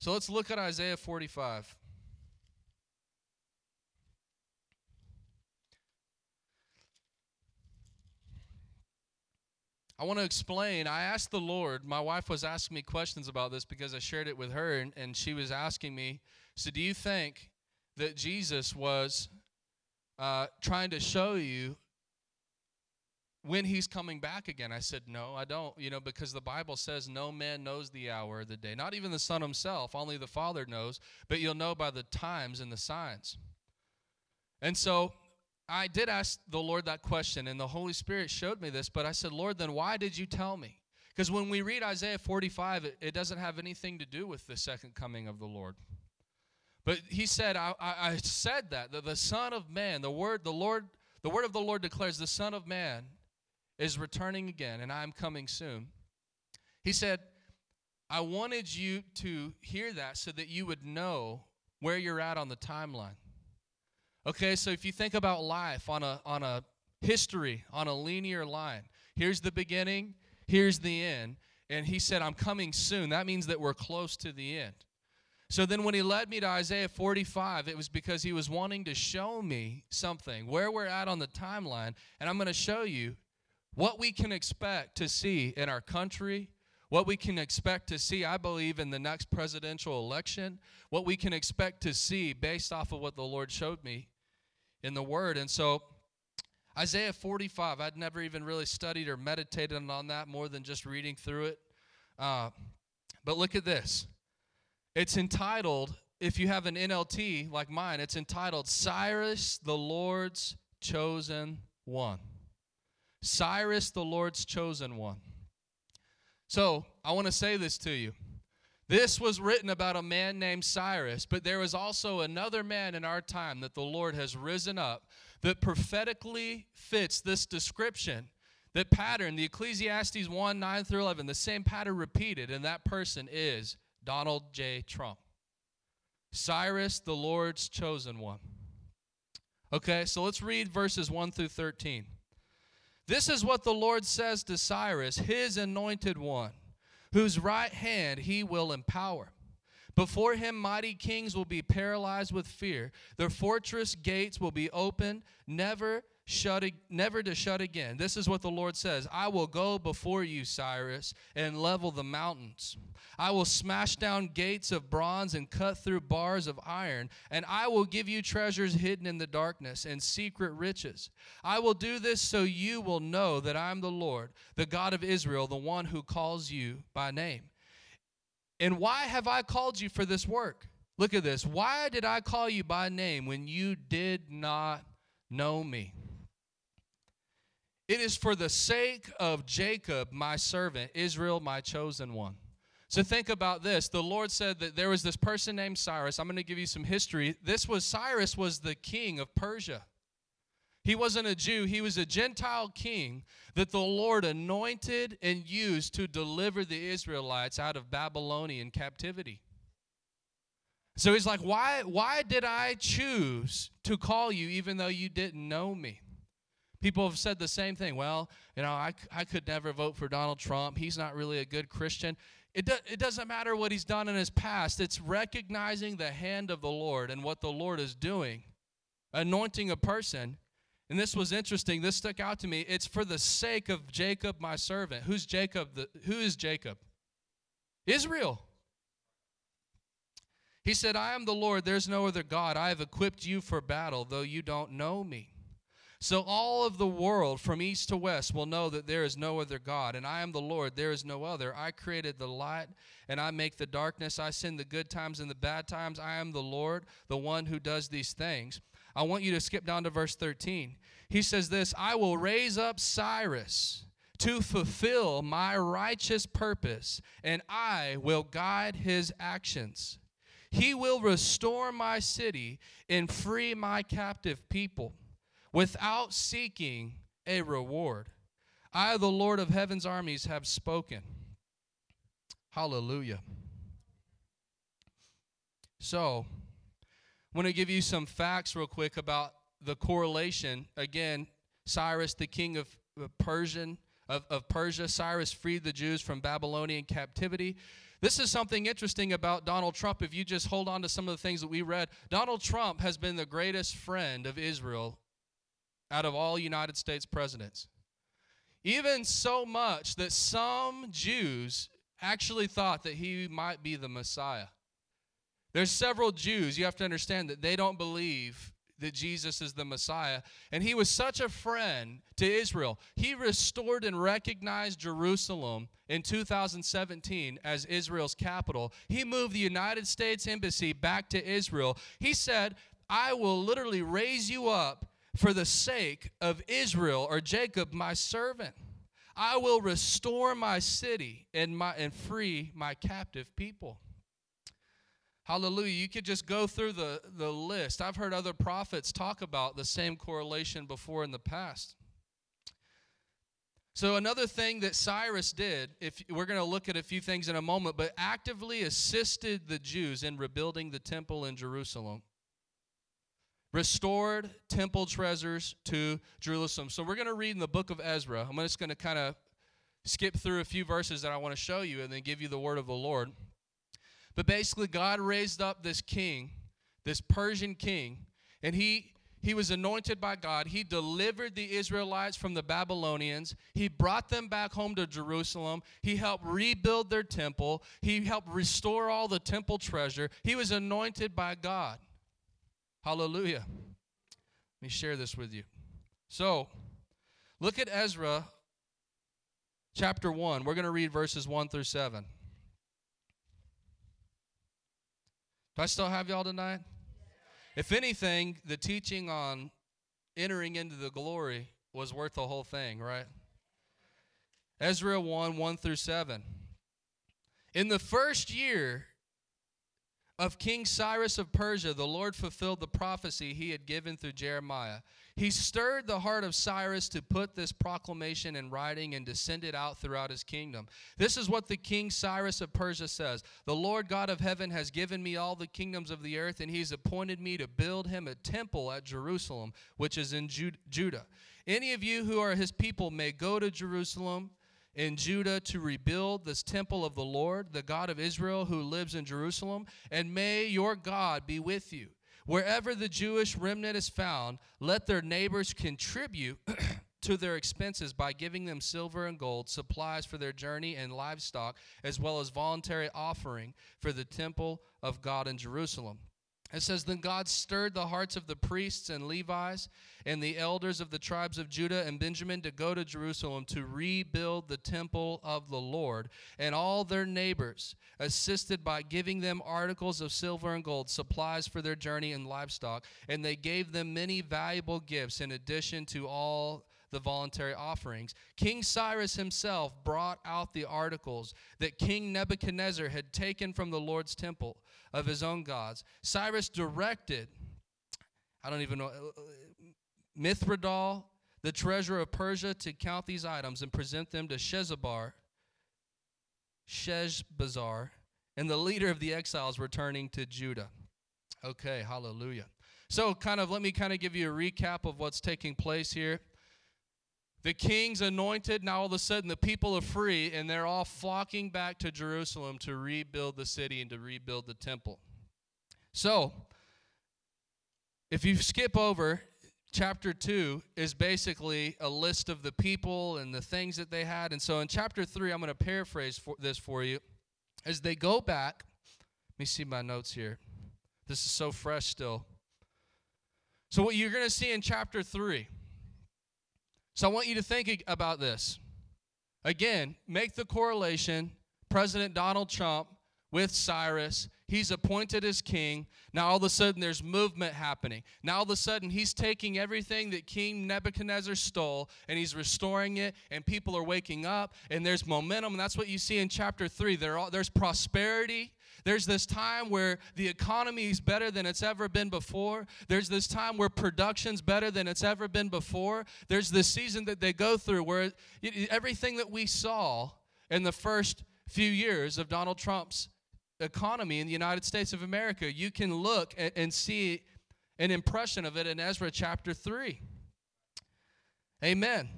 So let's look at Isaiah 45. I want to explain. I asked the Lord, my wife was asking me questions about this because I shared it with her, and, and she was asking me, So, do you think that Jesus was uh, trying to show you when he's coming back again. I said, No, I don't. You know, because the Bible says no man knows the hour or the day. Not even the Son himself, only the Father knows, but you'll know by the times and the signs. And so I did ask the Lord that question, and the Holy Spirit showed me this, but I said, Lord, then why did you tell me? Because when we read Isaiah 45, it, it doesn't have anything to do with the second coming of the Lord. But he said, I, I, I said that, that the Son of Man, the word, the Lord, the word of the Lord declares the Son of Man is returning again, and I'm coming soon. He said, I wanted you to hear that so that you would know where you're at on the timeline. Okay, so if you think about life on a on a history, on a linear line, here's the beginning, here's the end, and he said, I'm coming soon. That means that we're close to the end. So then, when he led me to Isaiah 45, it was because he was wanting to show me something, where we're at on the timeline. And I'm going to show you what we can expect to see in our country, what we can expect to see, I believe, in the next presidential election, what we can expect to see based off of what the Lord showed me in the Word. And so, Isaiah 45, I'd never even really studied or meditated on that more than just reading through it. Uh, but look at this. It's entitled, if you have an NLT like mine, it's entitled Cyrus the Lord's Chosen One. Cyrus the Lord's Chosen One. So I want to say this to you. This was written about a man named Cyrus, but there is also another man in our time that the Lord has risen up that prophetically fits this description, that pattern, the Ecclesiastes 1 9 through 11, the same pattern repeated, and that person is Donald J. Trump. Cyrus, the Lord's chosen one. Okay, so let's read verses 1 through 13. This is what the Lord says to Cyrus, his anointed one, whose right hand he will empower. Before him, mighty kings will be paralyzed with fear. Their fortress gates will be opened, never shut never to shut again. This is what the Lord says I will go before you, Cyrus, and level the mountains. I will smash down gates of bronze and cut through bars of iron, and I will give you treasures hidden in the darkness and secret riches. I will do this so you will know that I am the Lord, the God of Israel, the one who calls you by name. And why have I called you for this work? Look at this. Why did I call you by name when you did not know me? It is for the sake of Jacob, my servant, Israel, my chosen one. So think about this. The Lord said that there was this person named Cyrus. I'm going to give you some history. This was Cyrus was the king of Persia. He wasn't a Jew, he was a Gentile king that the Lord anointed and used to deliver the Israelites out of Babylonian captivity. So he's like, why, why did I choose to call you even though you didn't know me? People have said the same thing. Well, you know, I, I could never vote for Donald Trump. He's not really a good Christian. It, do, it doesn't matter what he's done in his past, it's recognizing the hand of the Lord and what the Lord is doing, anointing a person. And this was interesting. This stuck out to me. It's for the sake of Jacob, my servant. Who's Jacob? The, who is Jacob? Israel. He said, I am the Lord, there's no other God. I have equipped you for battle, though you don't know me. So all of the world from east to west will know that there is no other God, and I am the Lord, there is no other. I created the light, and I make the darkness. I send the good times and the bad times. I am the Lord, the one who does these things. I want you to skip down to verse 13. He says this I will raise up Cyrus to fulfill my righteous purpose, and I will guide his actions. He will restore my city and free my captive people without seeking a reward. I, the Lord of heaven's armies, have spoken. Hallelujah. So, I want to give you some facts real quick about the correlation. Again, Cyrus, the king of uh, Persian of, of Persia, Cyrus freed the Jews from Babylonian captivity. This is something interesting about Donald Trump. If you just hold on to some of the things that we read, Donald Trump has been the greatest friend of Israel out of all United States presidents. Even so much that some Jews actually thought that he might be the Messiah. There's several Jews, you have to understand that they don't believe that Jesus is the Messiah. And he was such a friend to Israel. He restored and recognized Jerusalem in 2017 as Israel's capital. He moved the United States Embassy back to Israel. He said, I will literally raise you up for the sake of Israel or Jacob, my servant. I will restore my city and, my, and free my captive people. Hallelujah. You could just go through the, the list. I've heard other prophets talk about the same correlation before in the past. So, another thing that Cyrus did, if we're going to look at a few things in a moment, but actively assisted the Jews in rebuilding the temple in Jerusalem restored temple treasures to Jerusalem. So we're going to read in the book of Ezra. I'm just going to kind of skip through a few verses that I want to show you and then give you the word of the Lord. But basically, God raised up this king, this Persian king, and he he was anointed by God. He delivered the Israelites from the Babylonians. He brought them back home to Jerusalem. He helped rebuild their temple. He helped restore all the temple treasure. He was anointed by God. Hallelujah. Let me share this with you. So, look at Ezra chapter 1. We're going to read verses 1 through 7. Do I still have y'all tonight? If anything, the teaching on entering into the glory was worth the whole thing, right? Ezra 1 1 through 7. In the first year of King Cyrus of Persia, the Lord fulfilled the prophecy he had given through Jeremiah. He stirred the heart of Cyrus to put this proclamation in writing and to send it out throughout his kingdom. This is what the King Cyrus of Persia says The Lord God of heaven has given me all the kingdoms of the earth, and he's appointed me to build him a temple at Jerusalem, which is in Judah. Any of you who are his people may go to Jerusalem in Judah to rebuild this temple of the Lord, the God of Israel who lives in Jerusalem, and may your God be with you. Wherever the Jewish remnant is found, let their neighbors contribute *clears throat* to their expenses by giving them silver and gold, supplies for their journey, and livestock, as well as voluntary offering for the temple of God in Jerusalem. It says, Then God stirred the hearts of the priests and Levites and the elders of the tribes of Judah and Benjamin to go to Jerusalem to rebuild the temple of the Lord. And all their neighbors assisted by giving them articles of silver and gold, supplies for their journey and livestock. And they gave them many valuable gifts in addition to all the voluntary offerings. King Cyrus himself brought out the articles that King Nebuchadnezzar had taken from the Lord's temple of his own gods. Cyrus directed, I don't even know, uh, uh, Mithredath, the treasurer of Persia, to count these items and present them to Sheshbazzar, Sheshbazzar, and the leader of the exiles returning to Judah. Okay, hallelujah. So, kind of, let me kind of give you a recap of what's taking place here. The king's anointed. Now all of a sudden the people are free and they're all flocking back to Jerusalem to rebuild the city and to rebuild the temple. So, if you skip over, chapter 2 is basically a list of the people and the things that they had. And so in chapter 3, I'm going to paraphrase for this for you. As they go back, let me see my notes here. This is so fresh still. So, what you're going to see in chapter 3 so I want you to think about this. Again, make the correlation President Donald Trump with Cyrus. He's appointed as king. Now, all of a sudden, there's movement happening. Now, all of a sudden, he's taking everything that King Nebuchadnezzar stole and he's restoring it, and people are waking up, and there's momentum. And that's what you see in chapter 3. There all, there's prosperity. There's this time where the economy is better than it's ever been before. There's this time where production's better than it's ever been before. There's this season that they go through where everything that we saw in the first few years of Donald Trump's economy in the United States of America. You can look and see an impression of it in Ezra chapter 3. Amen.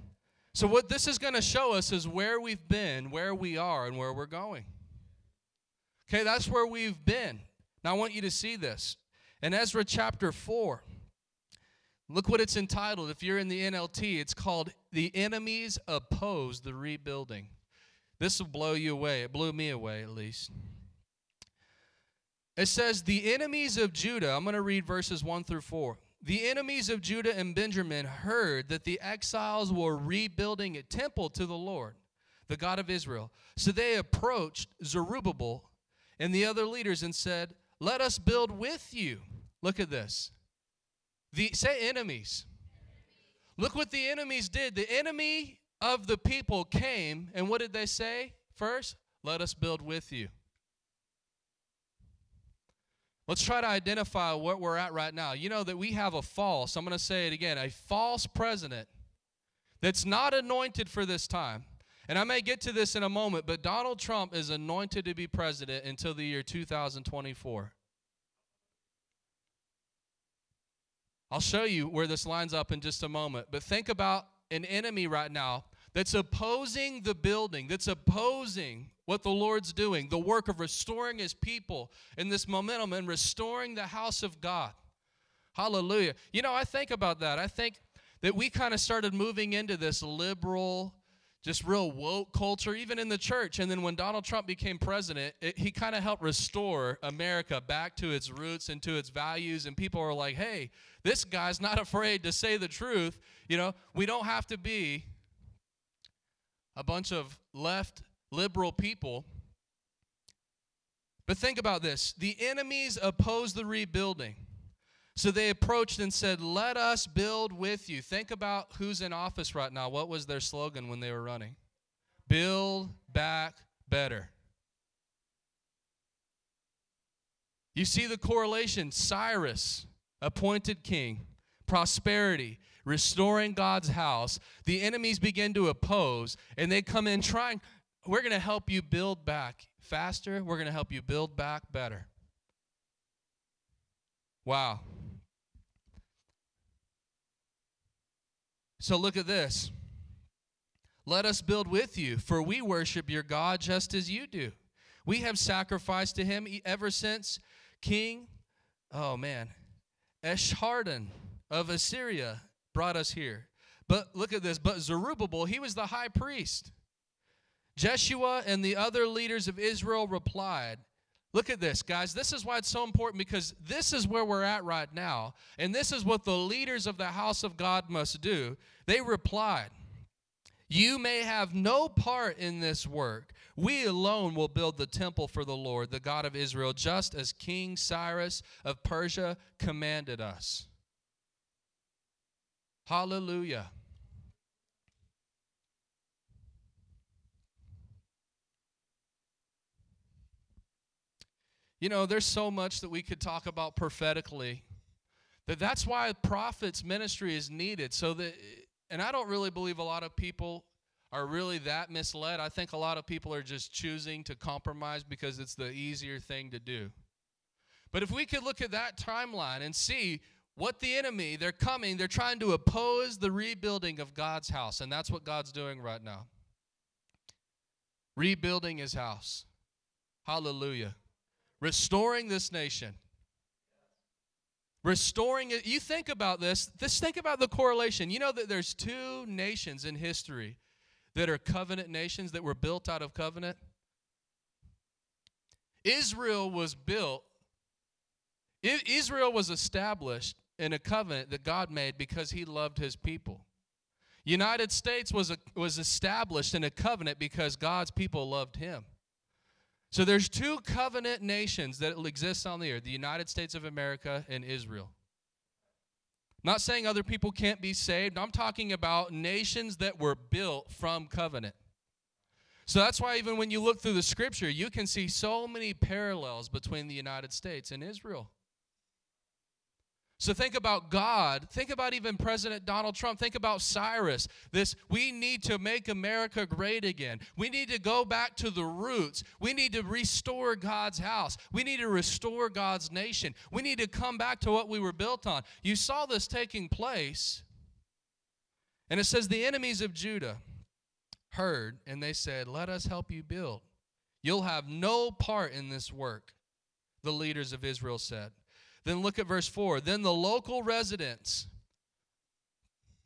So, what this is going to show us is where we've been, where we are, and where we're going. Okay, that's where we've been. Now, I want you to see this. In Ezra chapter 4, look what it's entitled. If you're in the NLT, it's called The Enemies Oppose the Rebuilding. This will blow you away. It blew me away, at least. It says, The enemies of Judah, I'm going to read verses 1 through 4. The enemies of Judah and Benjamin heard that the exiles were rebuilding a temple to the Lord, the God of Israel. So they approached Zerubbabel and the other leaders and said, Let us build with you. Look at this. The, say enemies. Look what the enemies did. The enemy of the people came, and what did they say first? Let us build with you. Let's try to identify what we're at right now. You know that we have a false, I'm going to say it again, a false president that's not anointed for this time. And I may get to this in a moment, but Donald Trump is anointed to be president until the year 2024. I'll show you where this lines up in just a moment. But think about an enemy right now that's opposing the building, that's opposing what the Lord's doing, the work of restoring his people in this momentum and restoring the house of God. Hallelujah. You know, I think about that. I think that we kind of started moving into this liberal, just real woke culture, even in the church. And then when Donald Trump became president, it, he kind of helped restore America back to its roots and to its values. And people are like, hey, this guy's not *laughs* afraid to say the truth. You know, we don't have to be a bunch of left liberal people. But think about this the enemies oppose the rebuilding. So they approached and said, Let us build with you. Think about who's in office right now. What was their slogan when they were running? Build back better. You see the correlation Cyrus, appointed king, prosperity, restoring God's house. The enemies begin to oppose, and they come in trying, we're going to help you build back faster. We're going to help you build back better. Wow. So look at this. Let us build with you, for we worship your God just as you do. We have sacrificed to him ever since King, oh man, Esarhaddon of Assyria brought us here. But look at this. But Zerubbabel, he was the high priest. Jeshua and the other leaders of Israel replied, Look at this, guys. This is why it's so important because this is where we're at right now. And this is what the leaders of the house of God must do. They replied, You may have no part in this work. We alone will build the temple for the Lord, the God of Israel, just as King Cyrus of Persia commanded us. Hallelujah. You know, there's so much that we could talk about prophetically. That that's why prophets ministry is needed so that and I don't really believe a lot of people are really that misled. I think a lot of people are just choosing to compromise because it's the easier thing to do. But if we could look at that timeline and see what the enemy, they're coming, they're trying to oppose the rebuilding of God's house, and that's what God's doing right now. Rebuilding his house. Hallelujah restoring this nation. Restoring it. You think about this. Just think about the correlation. You know that there's two nations in history that are covenant nations that were built out of covenant. Israel was built, Israel was established in a covenant that God made because he loved his people. United States was, a, was established in a covenant because God's people loved him. So there's two covenant nations that exist on the earth, the United States of America and Israel. Not saying other people can't be saved. I'm talking about nations that were built from covenant. So that's why even when you look through the scripture, you can see so many parallels between the United States and Israel. So think about God. Think about even President Donald Trump. Think about Cyrus. This we need to make America great again. We need to go back to the roots. We need to restore God's house. We need to restore God's nation. We need to come back to what we were built on. You saw this taking place. And it says the enemies of Judah heard and they said, "Let us help you build. You'll have no part in this work." The leaders of Israel said. Then look at verse 4. Then the local residents,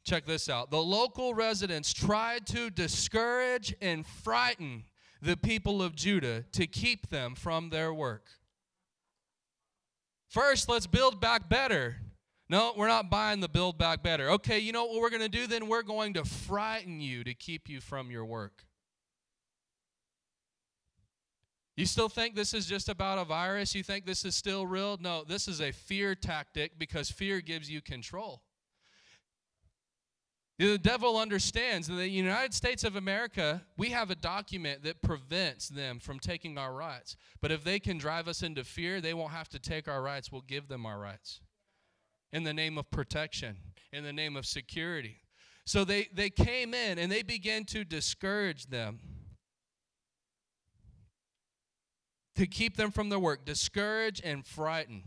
check this out. The local residents tried to discourage and frighten the people of Judah to keep them from their work. First, let's build back better. No, we're not buying the build back better. Okay, you know what we're going to do then? We're going to frighten you to keep you from your work. You still think this is just about a virus? You think this is still real? No, this is a fear tactic because fear gives you control. The devil understands in the United States of America, we have a document that prevents them from taking our rights. But if they can drive us into fear, they won't have to take our rights. We'll give them our rights in the name of protection, in the name of security. So they, they came in and they began to discourage them. To keep them from their work, discourage and frighten.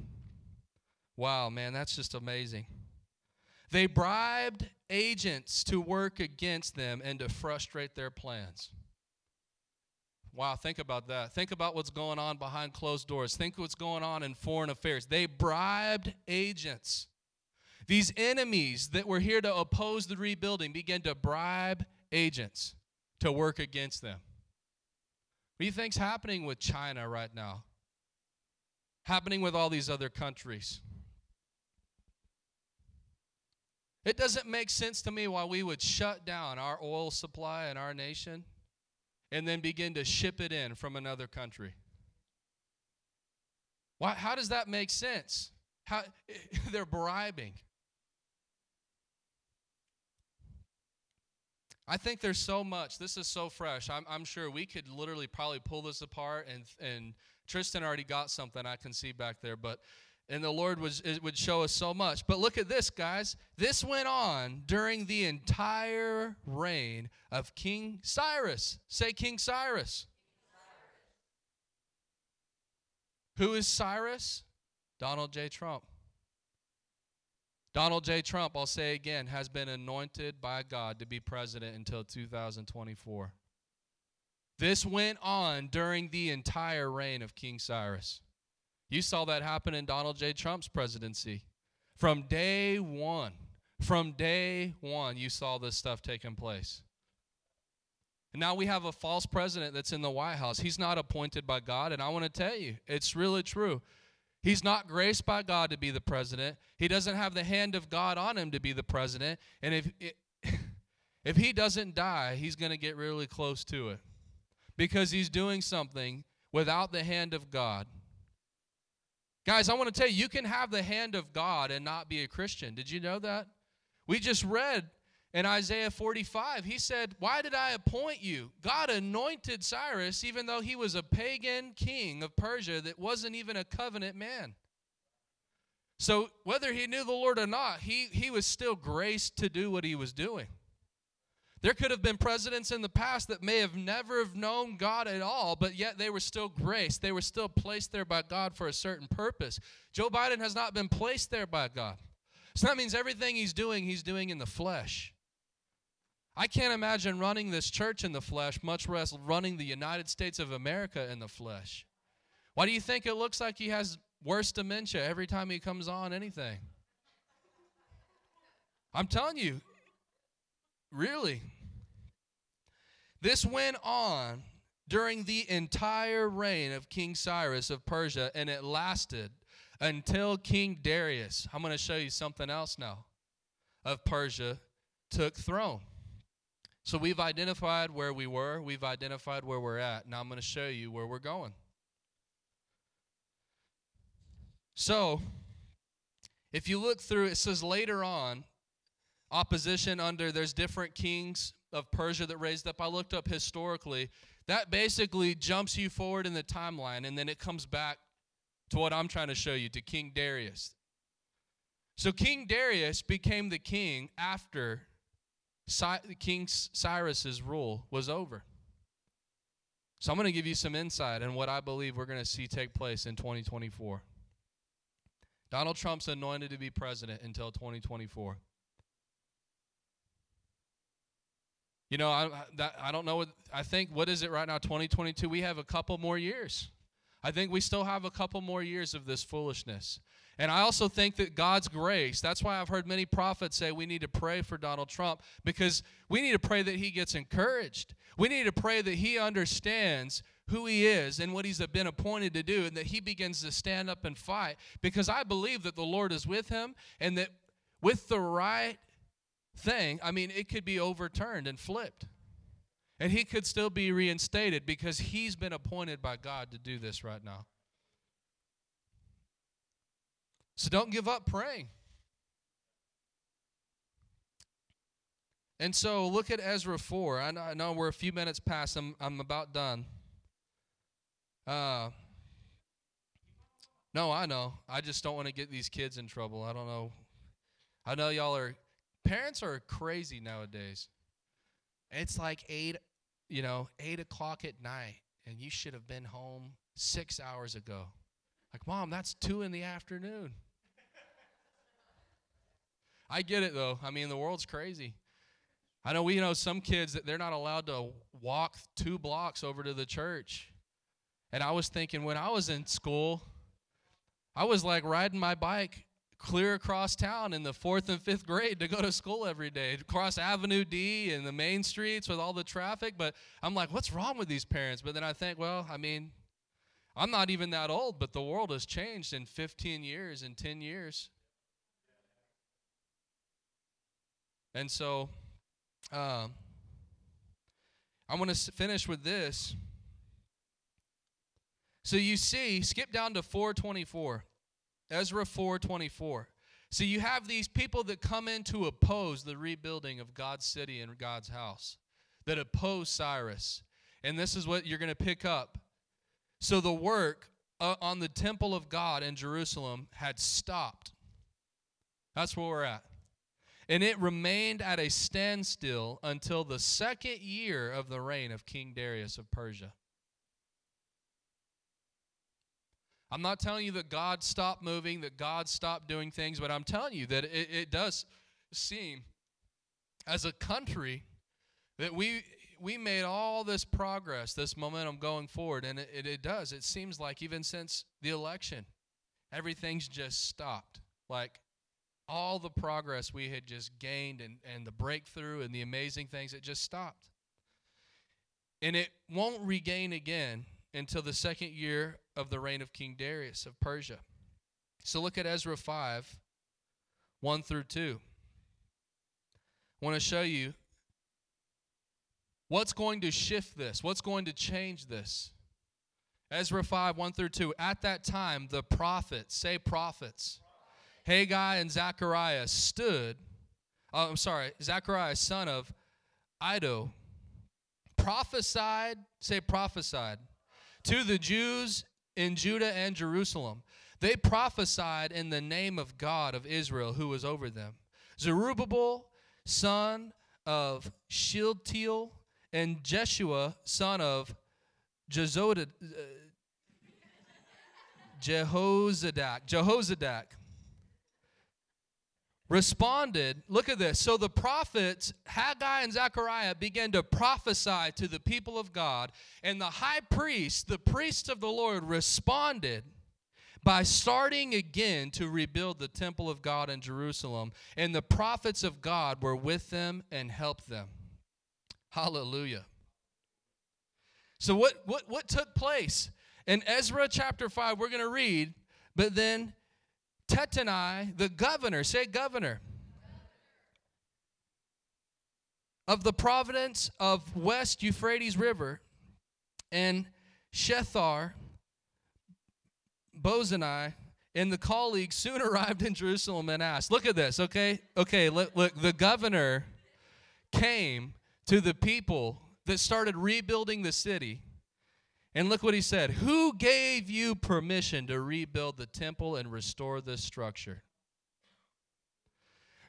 Wow, man, that's just amazing. They bribed agents to work against them and to frustrate their plans. Wow, think about that. Think about what's going on behind closed doors. Think what's going on in foreign affairs. They bribed agents These enemies that were here to oppose the rebuilding began to bribe agents to work against them. What do you think's happening with China right now? Happening with all these other countries? It doesn't make sense to me why we would shut down our oil supply in our nation and then begin to ship it in from another country. Why, how does that make sense? How, *laughs* they're bribing. I think there's so much. This is so fresh. I'm, I'm sure we could literally probably pull this apart, and, and Tristan already got something I can see back there, but and the Lord was, it would show us so much. But look at this, guys. This went on during the entire reign of King Cyrus. Say King Cyrus. Who is Cyrus? Donald J. Trump. Donald J. Trump, I'll say again, has been anointed by God to be president until 2024. This went on during the entire reign of King Cyrus. You saw that happen in Donald J. Trump's presidency. From day one, from day one, you saw this stuff taking place. And now we have a false president that's in the White House. He's not appointed by God, and I want to tell you, it's really true. He's not graced by God to be the president. He doesn't have the hand of God on him to be the president. And if *laughs* if he doesn't die, he's going to get really close to it. Because he's doing something without the hand of God. Guys, I want to tell you, you can have the hand of God and not be a Christian. Did you know that? We just read in Isaiah 45, he said, Why did I appoint you? God anointed Cyrus, even though he was a pagan king of Persia that wasn't even a covenant man. So, whether he knew the Lord or not, he, he was still graced to do what he was doing. There could have been presidents in the past that may have never have known God at all, but yet they were still graced. They were still placed there by God for a certain purpose. Joe Biden has not been placed there by God. So that means everything he's doing, he's doing in the flesh. I can't imagine running this church in the flesh, much less running the United States of America in the flesh. Why do you think it looks like he has worse dementia every time he comes on anything? I'm telling you, Really? This went on during the entire reign of King Cyrus of Persia, and it lasted until King Darius. I'm going to show you something else now of Persia took throne. So we've identified where we were, we've identified where we're at. Now I'm going to show you where we're going. So, if you look through, it says later on, opposition under there's different kings of Persia that raised up. I looked up historically. That basically jumps you forward in the timeline and then it comes back to what I'm trying to show you to King Darius. So King Darius became the king after King Cyrus's rule was over. So I'm going to give you some insight on what I believe we're going to see take place in 2024. Donald Trump's anointed to be president until 2024. You know, I, that, I don't know. What, I think, what is it right now, 2022? We have a couple more years. I think we still have a couple more years of this foolishness. And I also think that God's grace, that's why I've heard many prophets say we need to pray for Donald Trump because we need to pray that he gets encouraged. We need to pray that he understands who he is and what he's been appointed to do and that he begins to stand up and fight because I believe that the Lord is with him and that with the right thing, I mean, it could be overturned and flipped. And he could still be reinstated because he's been appointed by God to do this right now. So don't give up praying. And so look at Ezra 4. I know, I know we're a few minutes past. I'm, I'm about done. Uh, no, I know. I just don't want to get these kids in trouble. I don't know. I know y'all are Parents are crazy nowadays. It's like eight, you know, eight o'clock at night, and you should have been home six hours ago. Like, mom, that's two in the afternoon. I get it though. I mean, the world's crazy. I know we know some kids that they're not allowed to walk two blocks over to the church. And I was thinking when I was in school, I was like riding my bike clear across town in the fourth and fifth grade to go to school every day, across Avenue D and the main streets with all the traffic. But I'm like, what's wrong with these parents? But then I think, well, I mean, I'm not even that old, but the world has changed in 15 years, in 10 years. And so, um, I want to finish with this. So you see, skip down to 424. Ezra 4:24. So you have these people that come in to oppose the rebuilding of God's city and God's house, that oppose Cyrus. And this is what you're going to pick up. So the work uh, on the temple of God in Jerusalem had stopped. That's where we're at. And it remained at a standstill until the second year of the reign of King Darius of Persia. I'm not telling you that God stopped moving, that God stopped doing things, but I'm telling you that it, it does seem as a country that we we made all this progress, this momentum going forward, and it, it, it does. It seems like even since the election, everything's just stopped. Like all the progress we had just gained and, and the breakthrough and the amazing things, it just stopped. And it won't regain again until the second year of the reign of King Darius of Persia. So look at Ezra 5 1 through 2. I want to show you what's going to shift this, what's going to change this. Ezra 5 1 through 2. At that time, the prophets, say prophets, Haggai and Zechariah stood. Oh, I'm sorry, Zechariah, son of Iddo, prophesied, say prophesied, to the Jews in Judah and Jerusalem. They prophesied in the name of God of Israel who was over them. Zerubbabel, son of Shealtiel, and Jeshua, son of uh, Jehozadak, Jehozadak, Jehozadak, responded, look at this. So the prophets, Haggai and Zechariah, began to prophesy to the people of God, and the high priest, the priests of the Lord, responded by starting again to rebuild the temple of God in Jerusalem. And the prophets of God were with them and helped them. Hallelujah. So, what, what, what took place? In Ezra chapter 5, we're going to read, but then Tattenai, the governor, say governor, of the province of West Euphrates River, and Shethar, Bozani, and the colleagues soon *laughs* arrived in Jerusalem and asked, Look at this, okay? Okay, look, look, the governor came to the people that started rebuilding the city and look what he said Who gave you permission to rebuild the temple and restore this structure?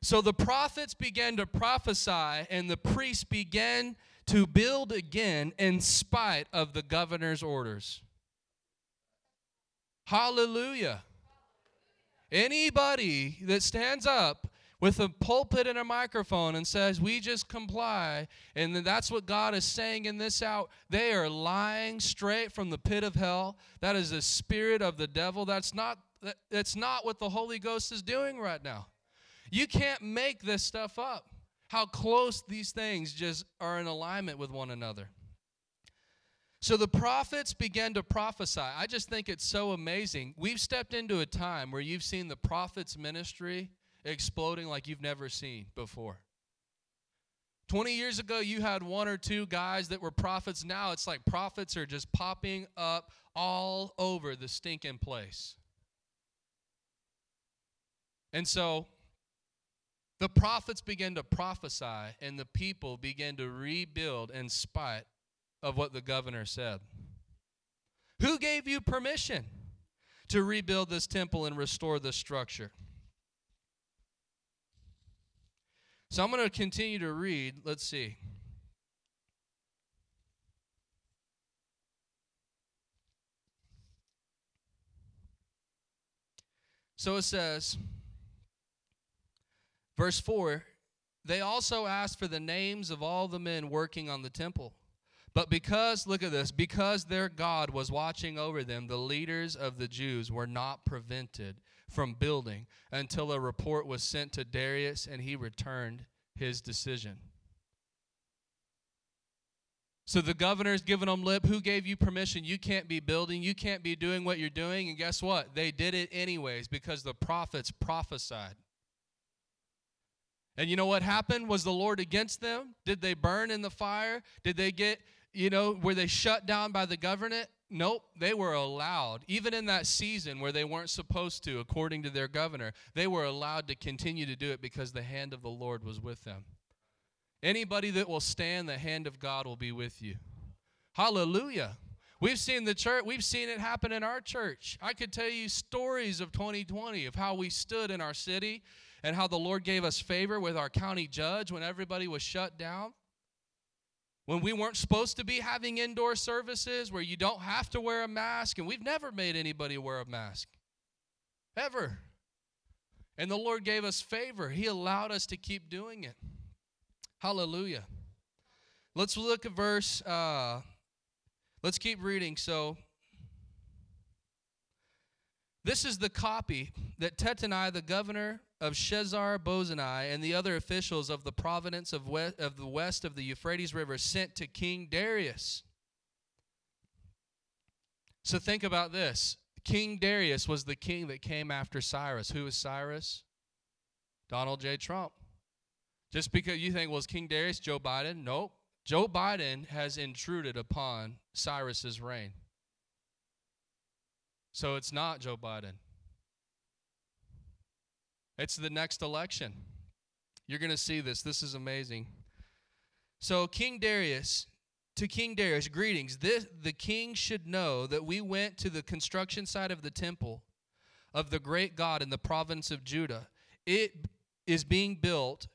So the prophets began to prophesy, and the priests began to build again in spite of the governor's orders. Hallelujah. Anybody that stands up with a pulpit and a microphone and says, We just comply, and that's what God is saying in this out, they are lying straight from the pit of hell. That is the spirit of the devil. That's not, that's not what the Holy Ghost is doing right now. You can't make this stuff up. How close these things just are in alignment with one another. So the prophets began to prophesy. I just think it's so amazing. We've stepped into a time where you've seen the prophet's ministry exploding like you've never seen before. 20 years ago, you had one or two guys that were prophets. Now it's like prophets are just popping up all over the stinking place. And so the prophets began to prophesy, and the people began to rebuild in spite of what the governor said. Who gave you permission to rebuild this temple and restore this structure? So I'm going to continue to read. Let's see. So it says, verse 4 they also asked for the names of all the men working on the temple. But because, look at this, because their God was watching over them, the leaders of the Jews were not prevented from building until a report was sent to Darius and he returned his decision. So the governor's giving them lip. Who gave you permission? You can't be building. You can't be doing what you're doing. And guess what? They did it anyways because the prophets prophesied. And you know what happened? Was the Lord against them? Did they burn in the fire? Did they get, you know, were they shut down by the government? Nope, they were allowed, even in that season where they weren't supposed to, according to their governor, they were allowed to continue to do it because the hand of the Lord was with them. Anybody that will stand, the hand of God will be with you. Hallelujah. We've seen the church, we've seen it happen in our church. I could tell you stories of 2020 of how we stood in our city and how the Lord gave us favor with our county judge when everybody was shut down. When we weren't supposed to be having indoor services where you don't have to wear a mask, and we've never made anybody wear a mask. Ever. And the Lord gave us favor. He allowed us to keep doing it. Hallelujah. Let's look at verse, uh, let's keep reading. So, this is the copy that Tattenai, the governor of Shezar Bozenai, and the other officials of the province of, of the west of the Euphrates River sent to King Darius. So think about this. King Darius was the king that came after Cyrus. Who is Cyrus? Donald J. Trump. Just because you think, well, it's King Darius, Joe Biden? Nope. Joe Biden has intruded upon Cyrus's reign. So it's not Joe Biden. It's the next election. You're going to see this. This is amazing. So, King Darius, to King Darius, greetings. This, the king should know that we went to the construction site of the temple of the great God in the province of Judah. It is being built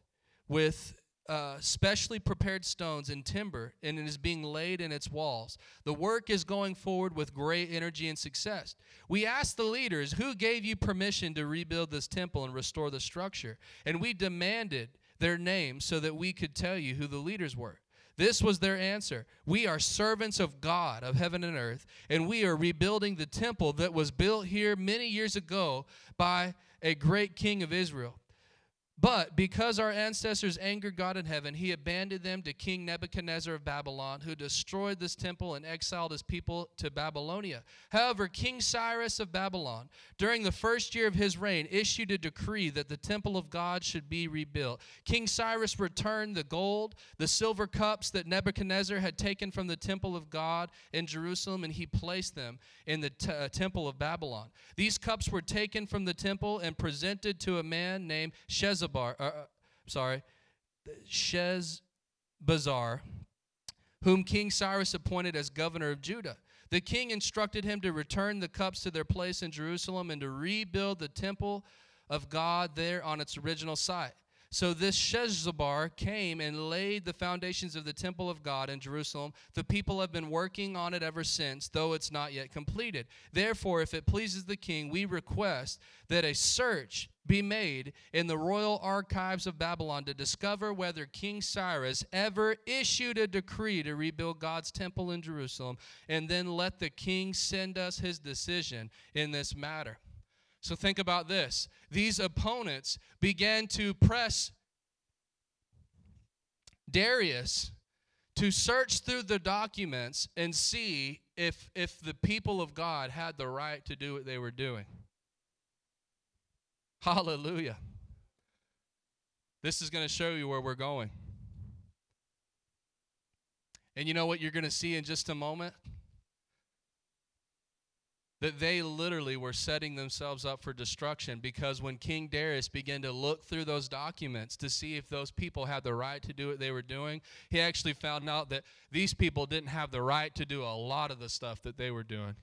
with uh, specially prepared stones and timber, and it is being laid in its walls. The work is going forward with great energy and success. We asked the leaders, Who gave you permission to rebuild this temple and restore the structure? And we demanded their names so that we could tell you who the leaders were. This was their answer. We are servants of God, of heaven and earth, and we are rebuilding the temple that was built here many years ago by a great king of Israel. But because our ancestors angered God in heaven, he abandoned them to King Nebuchadnezzar of Babylon, who destroyed this temple and exiled his people to Babylonia. However, King Cyrus of Babylon, during the first year of his reign, issued a decree that the temple of God should be rebuilt. King Cyrus returned the gold, the silver cups that Nebuchadnezzar had taken from the temple of God in Jerusalem, and he placed them in the t- uh, temple of Babylon. These cups were taken from the temple and presented to a man named Shezabah uh, uh, sorry, Sheshbazzar, whom King Cyrus appointed as governor of Judah. The king instructed him to return the cups to their place in Jerusalem and to rebuild the temple of God there on its original site. So this Sheshbazzar came and laid the foundations of the temple of God in Jerusalem. The people have been working on it ever since, though it's not yet completed. Therefore, if it pleases the king, we request that a search be made in the royal archives of Babylon to discover whether King Cyrus ever issued a decree to rebuild God's temple in Jerusalem, and then let the king send us his decision in this matter. So think about this. These opponents began to press Darius to search through the documents and see if, if the people of God had the right to do what they were doing. Hallelujah. This is going to show you where we're going. And you know what you're going to see in just a moment? That they literally were setting themselves up for destruction because when King Darius began to look through those documents to see if those people had the right to do what they were doing, he actually found out that these people didn't have the right to do a lot of the stuff that they were doing.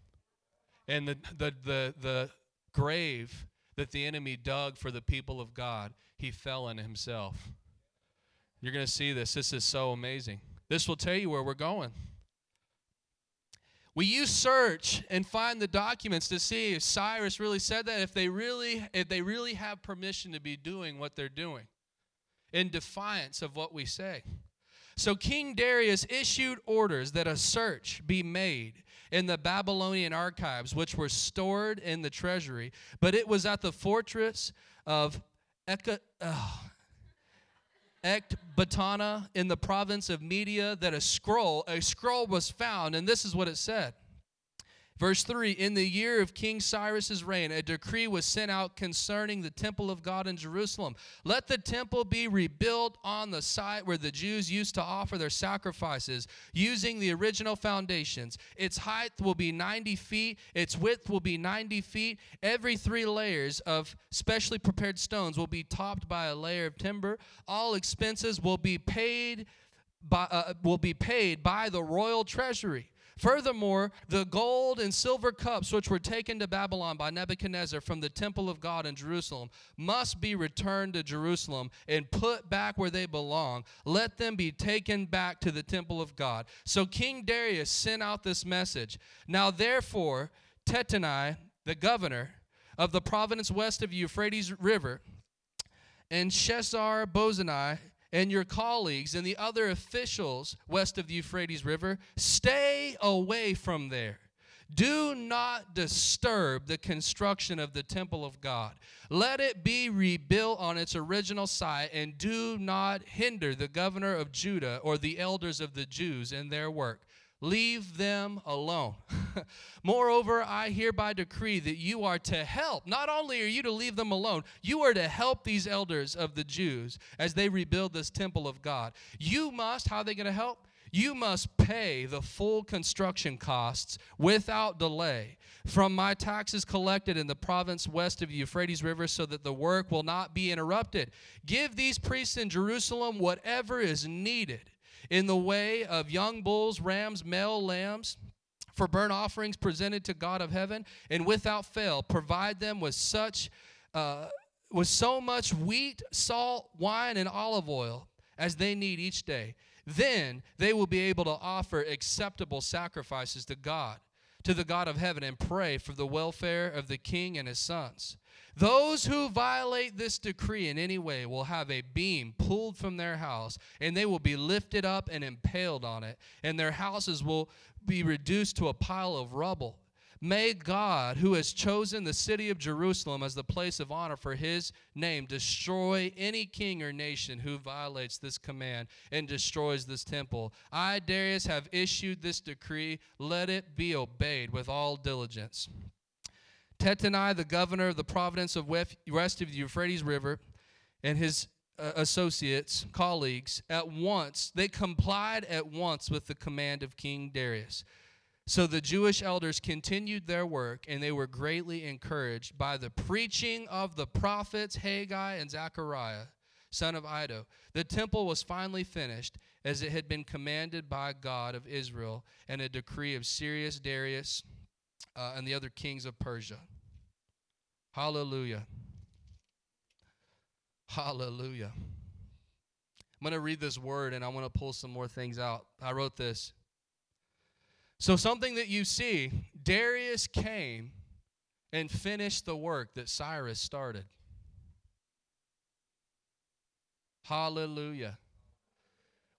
And the, the, the, the grave that the enemy dug for the people of God, he fell in himself. You're going to see this. This is so amazing. This will tell you where we're going. We use search and find the documents to see if Cyrus really said that, if they really, if they really have permission to be doing what they're doing in defiance of what we say. So King Darius issued orders that a search be made in the Babylonian archives, which were stored in the treasury, but it was at the fortress of Eka, uh, Ecbatana in the province of Media that a scroll, a scroll was found, and this is what it said. Verse 3 In the year of King Cyrus's reign, a decree was sent out concerning the temple of God in Jerusalem. Let the temple be rebuilt on the site where the Jews used to offer their sacrifices, using the original foundations. Its height will be 90 feet, its width will be 90 feet. Every three layers of specially prepared stones will be topped by a layer of timber. All expenses will be paid by, uh, will be paid by the royal treasury. Furthermore, the gold and silver cups which were taken to Babylon by Nebuchadnezzar from the temple of God in Jerusalem must be returned to Jerusalem and put back where they belong. Let them be taken back to the temple of God. So King Darius sent out this message. Now, therefore, Tattenai, the governor of the province west of Euphrates River, and Sheshar Bozani, and your colleagues and the other officials west of the Euphrates River, stay away from there. Do not disturb the construction of the temple of God. Let it be rebuilt on its original site, and do not hinder the governor of Judah or the elders of the Jews in their work. Leave them alone. *laughs* *laughs* Moreover, I hereby decree that you are to help. Not only are you to leave them alone, you are to help these elders of the Jews as they rebuild this temple of God. You must, how are they going to help? You must pay the full construction costs without delay from my taxes collected in the province west of the Euphrates River so that the work will not be interrupted. Give these priests in Jerusalem whatever is needed in the way of young bulls, rams, male lambs for burnt offerings presented to God of heaven, and without fail provide them with such uh, with so much wheat, salt, wine, and olive oil as they need each day. Then they will be able to offer acceptable sacrifices to God, to the God of heaven, and pray for the welfare of the king and his sons. Those who violate this decree in any way will have a beam pulled from their house, and they will be lifted up and impaled on it, and their houses will be reduced to a pile of rubble. May God, who has chosen the city of Jerusalem as the place of honor for his name, destroy any king or nation who violates this command and destroys this temple. I, Darius, have issued this decree. Let it be obeyed with all diligence. Tattenai, the governor of the province of west of the Euphrates River, and his uh, associates, colleagues, at once, they complied at once with the command of King Darius. So the Jewish elders continued their work, and they were greatly encouraged by the preaching of the prophets Haggai and Zechariah, son of Iddo. The temple was finally finished, as it had been commanded by God of Israel, and a decree of Cyrus Darius uh, and the other kings of Persia. Hallelujah. Hallelujah. I'm going to read this word and I want to pull some more things out. I wrote this. So, something that you see, Darius came and finished the work that Cyrus started. Hallelujah.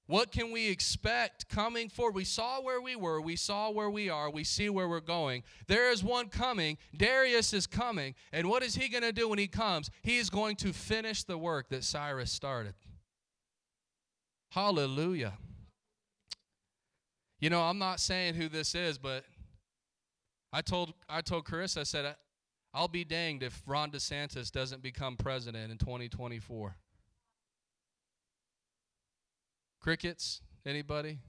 What can we expect coming forward? We saw where we were, we saw where we are, we see where we're going. There is one coming. Darius is coming. And what is he going to do when he comes? He is going to finish the work that Cyrus started. Hallelujah. You know, I'm not saying who this is, but I told I told Chris, I said, I'll be danged if Ron DeSantis doesn't become president in 2024. Crickets? Anybody?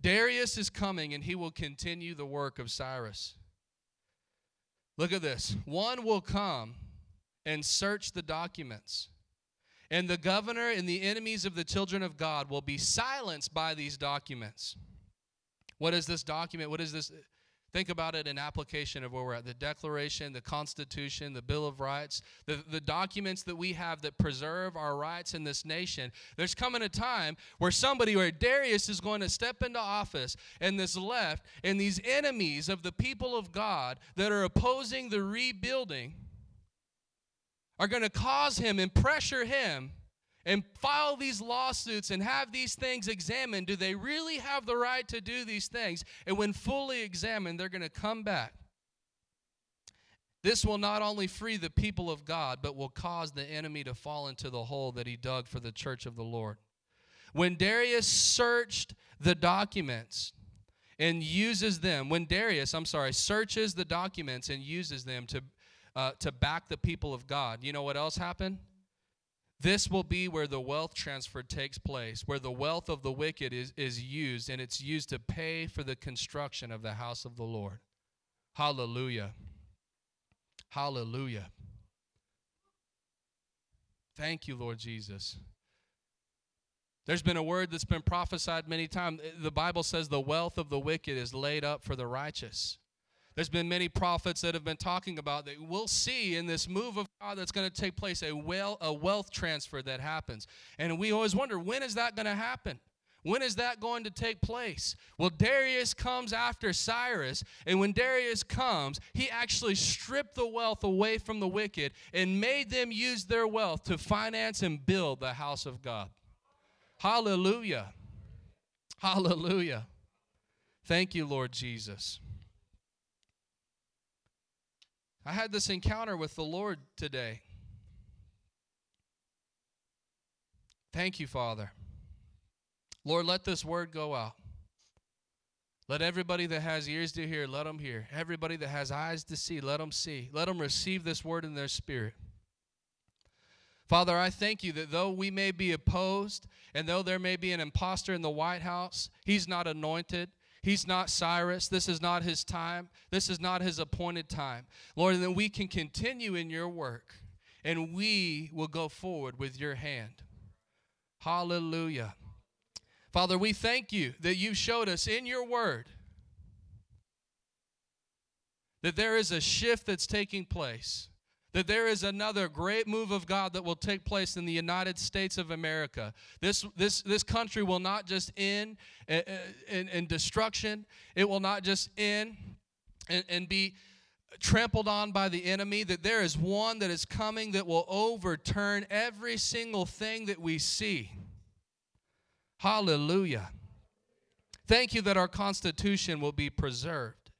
Darius is coming and he will continue the work of Cyrus. Look at this. One will come and search the documents. And the governor and the enemies of the children of God will be silenced by these documents. What is this document? What is this? Think about it in application of where we're at the Declaration, the Constitution, the Bill of Rights, the, the documents that we have that preserve our rights in this nation. There's coming a time where somebody, where Darius is going to step into office and this left, and these enemies of the people of God that are opposing the rebuilding are going to cause him and pressure him and file these lawsuits and have these things examined, do they really have the right to do these things? And when fully examined, they're going to come back. This will not only free the people of God, but will cause the enemy to fall into the hole that he dug for the church of the Lord. When Darius searched the documents and uses them, when Darius, I'm sorry, searches the documents and uses them to, uh, to back the people of God, you know what else happened? This will be where the wealth transfer takes place, where the wealth of the wicked is, is used, and it's used to pay for the construction of the house of the Lord. Hallelujah. Hallelujah. Thank you, Lord Jesus. There's been a word that's been prophesied many times. The Bible says the wealth of the wicked is laid up for the righteous. There's been many prophets that have been talking about that we'll see in this move of God that's going to take place a, well, a wealth transfer that happens. And we always wonder, when is that going to happen? When is that going to take place? Well, Darius comes after Cyrus, and when Darius comes, he actually stripped the wealth away from the wicked and made them use their wealth to finance and build the house of God. Hallelujah. Hallelujah. Thank you, Lord Jesus. I had this encounter with the Lord today. Thank you, Father. Lord, let this word go out. Let everybody that has ears to hear, let them hear. Everybody that has eyes to see, let them see. Let them receive this word in their spirit. Father, I thank you that though we may be opposed and though there may be an impostor in the White House, he's not anointed. He's not Cyrus. This is not his time. This is not his appointed time. Lord, and then we can continue in your work and we will go forward with your hand. Hallelujah. Father, we thank you that you showed us in your word that there is a shift that's taking place, that there is another great move of God that will take place in the United States of America. This, this, this country will not just end in, in, in destruction, it will not just end and, and be trampled on by the enemy, that there is one that is coming that will overturn every single thing that we see. Hallelujah. Thank you that our Constitution will be preserved.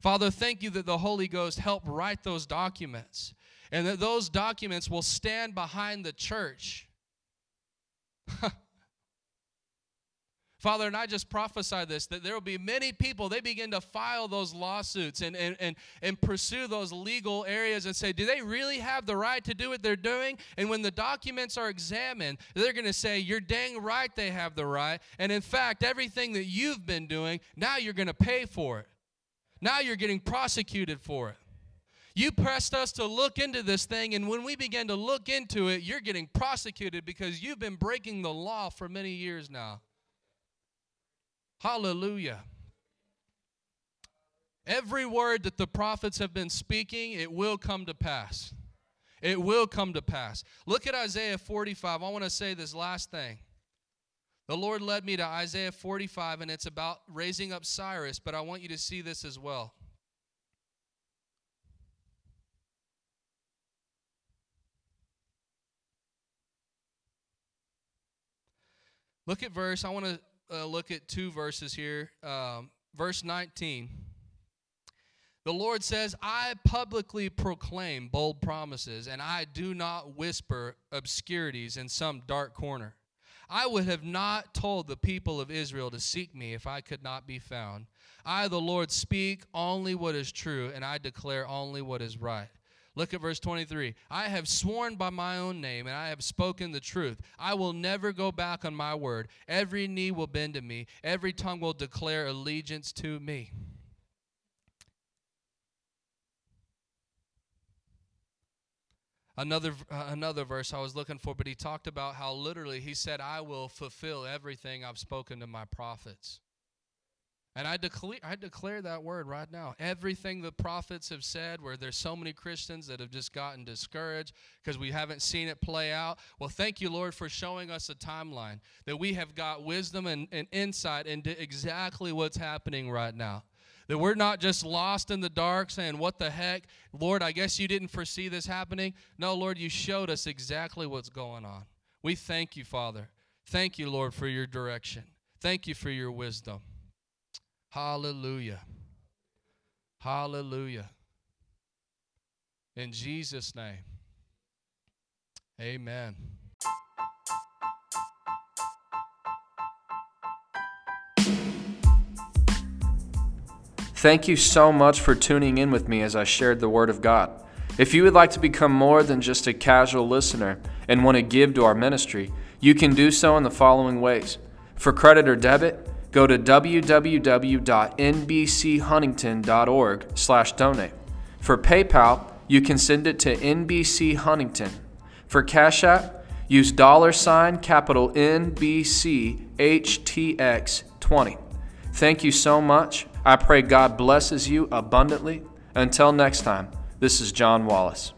Father, thank you that the Holy Ghost helped write those documents and that those documents will stand behind the church. *laughs* Father, and I just prophesy this that there will be many people, they begin to file those lawsuits and, and, and, and pursue those legal areas and say, do they really have the right to do what they're doing? And when the documents are examined, they're going to say, you're dang right they have the right. And in fact, everything that you've been doing, now you're going to pay for it. Now you're getting prosecuted for it. You pressed us to look into this thing, and when we began to look into it, you're getting prosecuted because you've been breaking the law for many years now. Hallelujah. Every word that the prophets have been speaking, it will come to pass. It will come to pass. Look at Isaiah 45. I want to say this last thing. The Lord led me to Isaiah 45, and it's about raising up Cyrus, but I want you to see this as well. Look at verse, I want to uh, look at two verses here. Um, verse 19. The Lord says, I publicly proclaim bold promises, and I do not whisper obscurities in some dark corner. I would have not told the people of Israel to seek me if I could not be found. I, the Lord, speak only what is true, and I declare only what is right. Look at verse 23. I have sworn by my own name, and I have spoken the truth. I will never go back on my word. Every knee will bend to me, every tongue will declare allegiance to me. Another, uh, another verse I was looking for, but he talked about how literally he said, I will fulfill everything I've spoken to my prophets. And I declare, I declare that word right now. Everything the prophets have said, where there's so many Christians that have just gotten discouraged because we haven't seen it play out. Well, thank you, Lord, for showing us a timeline that we have got wisdom and, and insight into exactly what's happening right now. That we're not just lost in the dark saying, What the heck? Lord, I guess you didn't foresee this happening. No, Lord, you showed us exactly what's going on. We thank you, Father. Thank you, Lord, for your direction. Thank you for your wisdom. Hallelujah. Hallelujah. In Jesus' name, amen. Thank you so much for tuning in with me as I shared the Word of God. If you would like to become more than just a casual listener and want to give to our ministry, you can do so in the following ways. For credit or debit, go to www.nbchuntington.org/donate. For PayPal, you can send it to NBC Huntington. For Cash App, use dollar sign capital NBCHTX20. Thank you so much. I pray God blesses you abundantly. Until next time, this is John Wallace.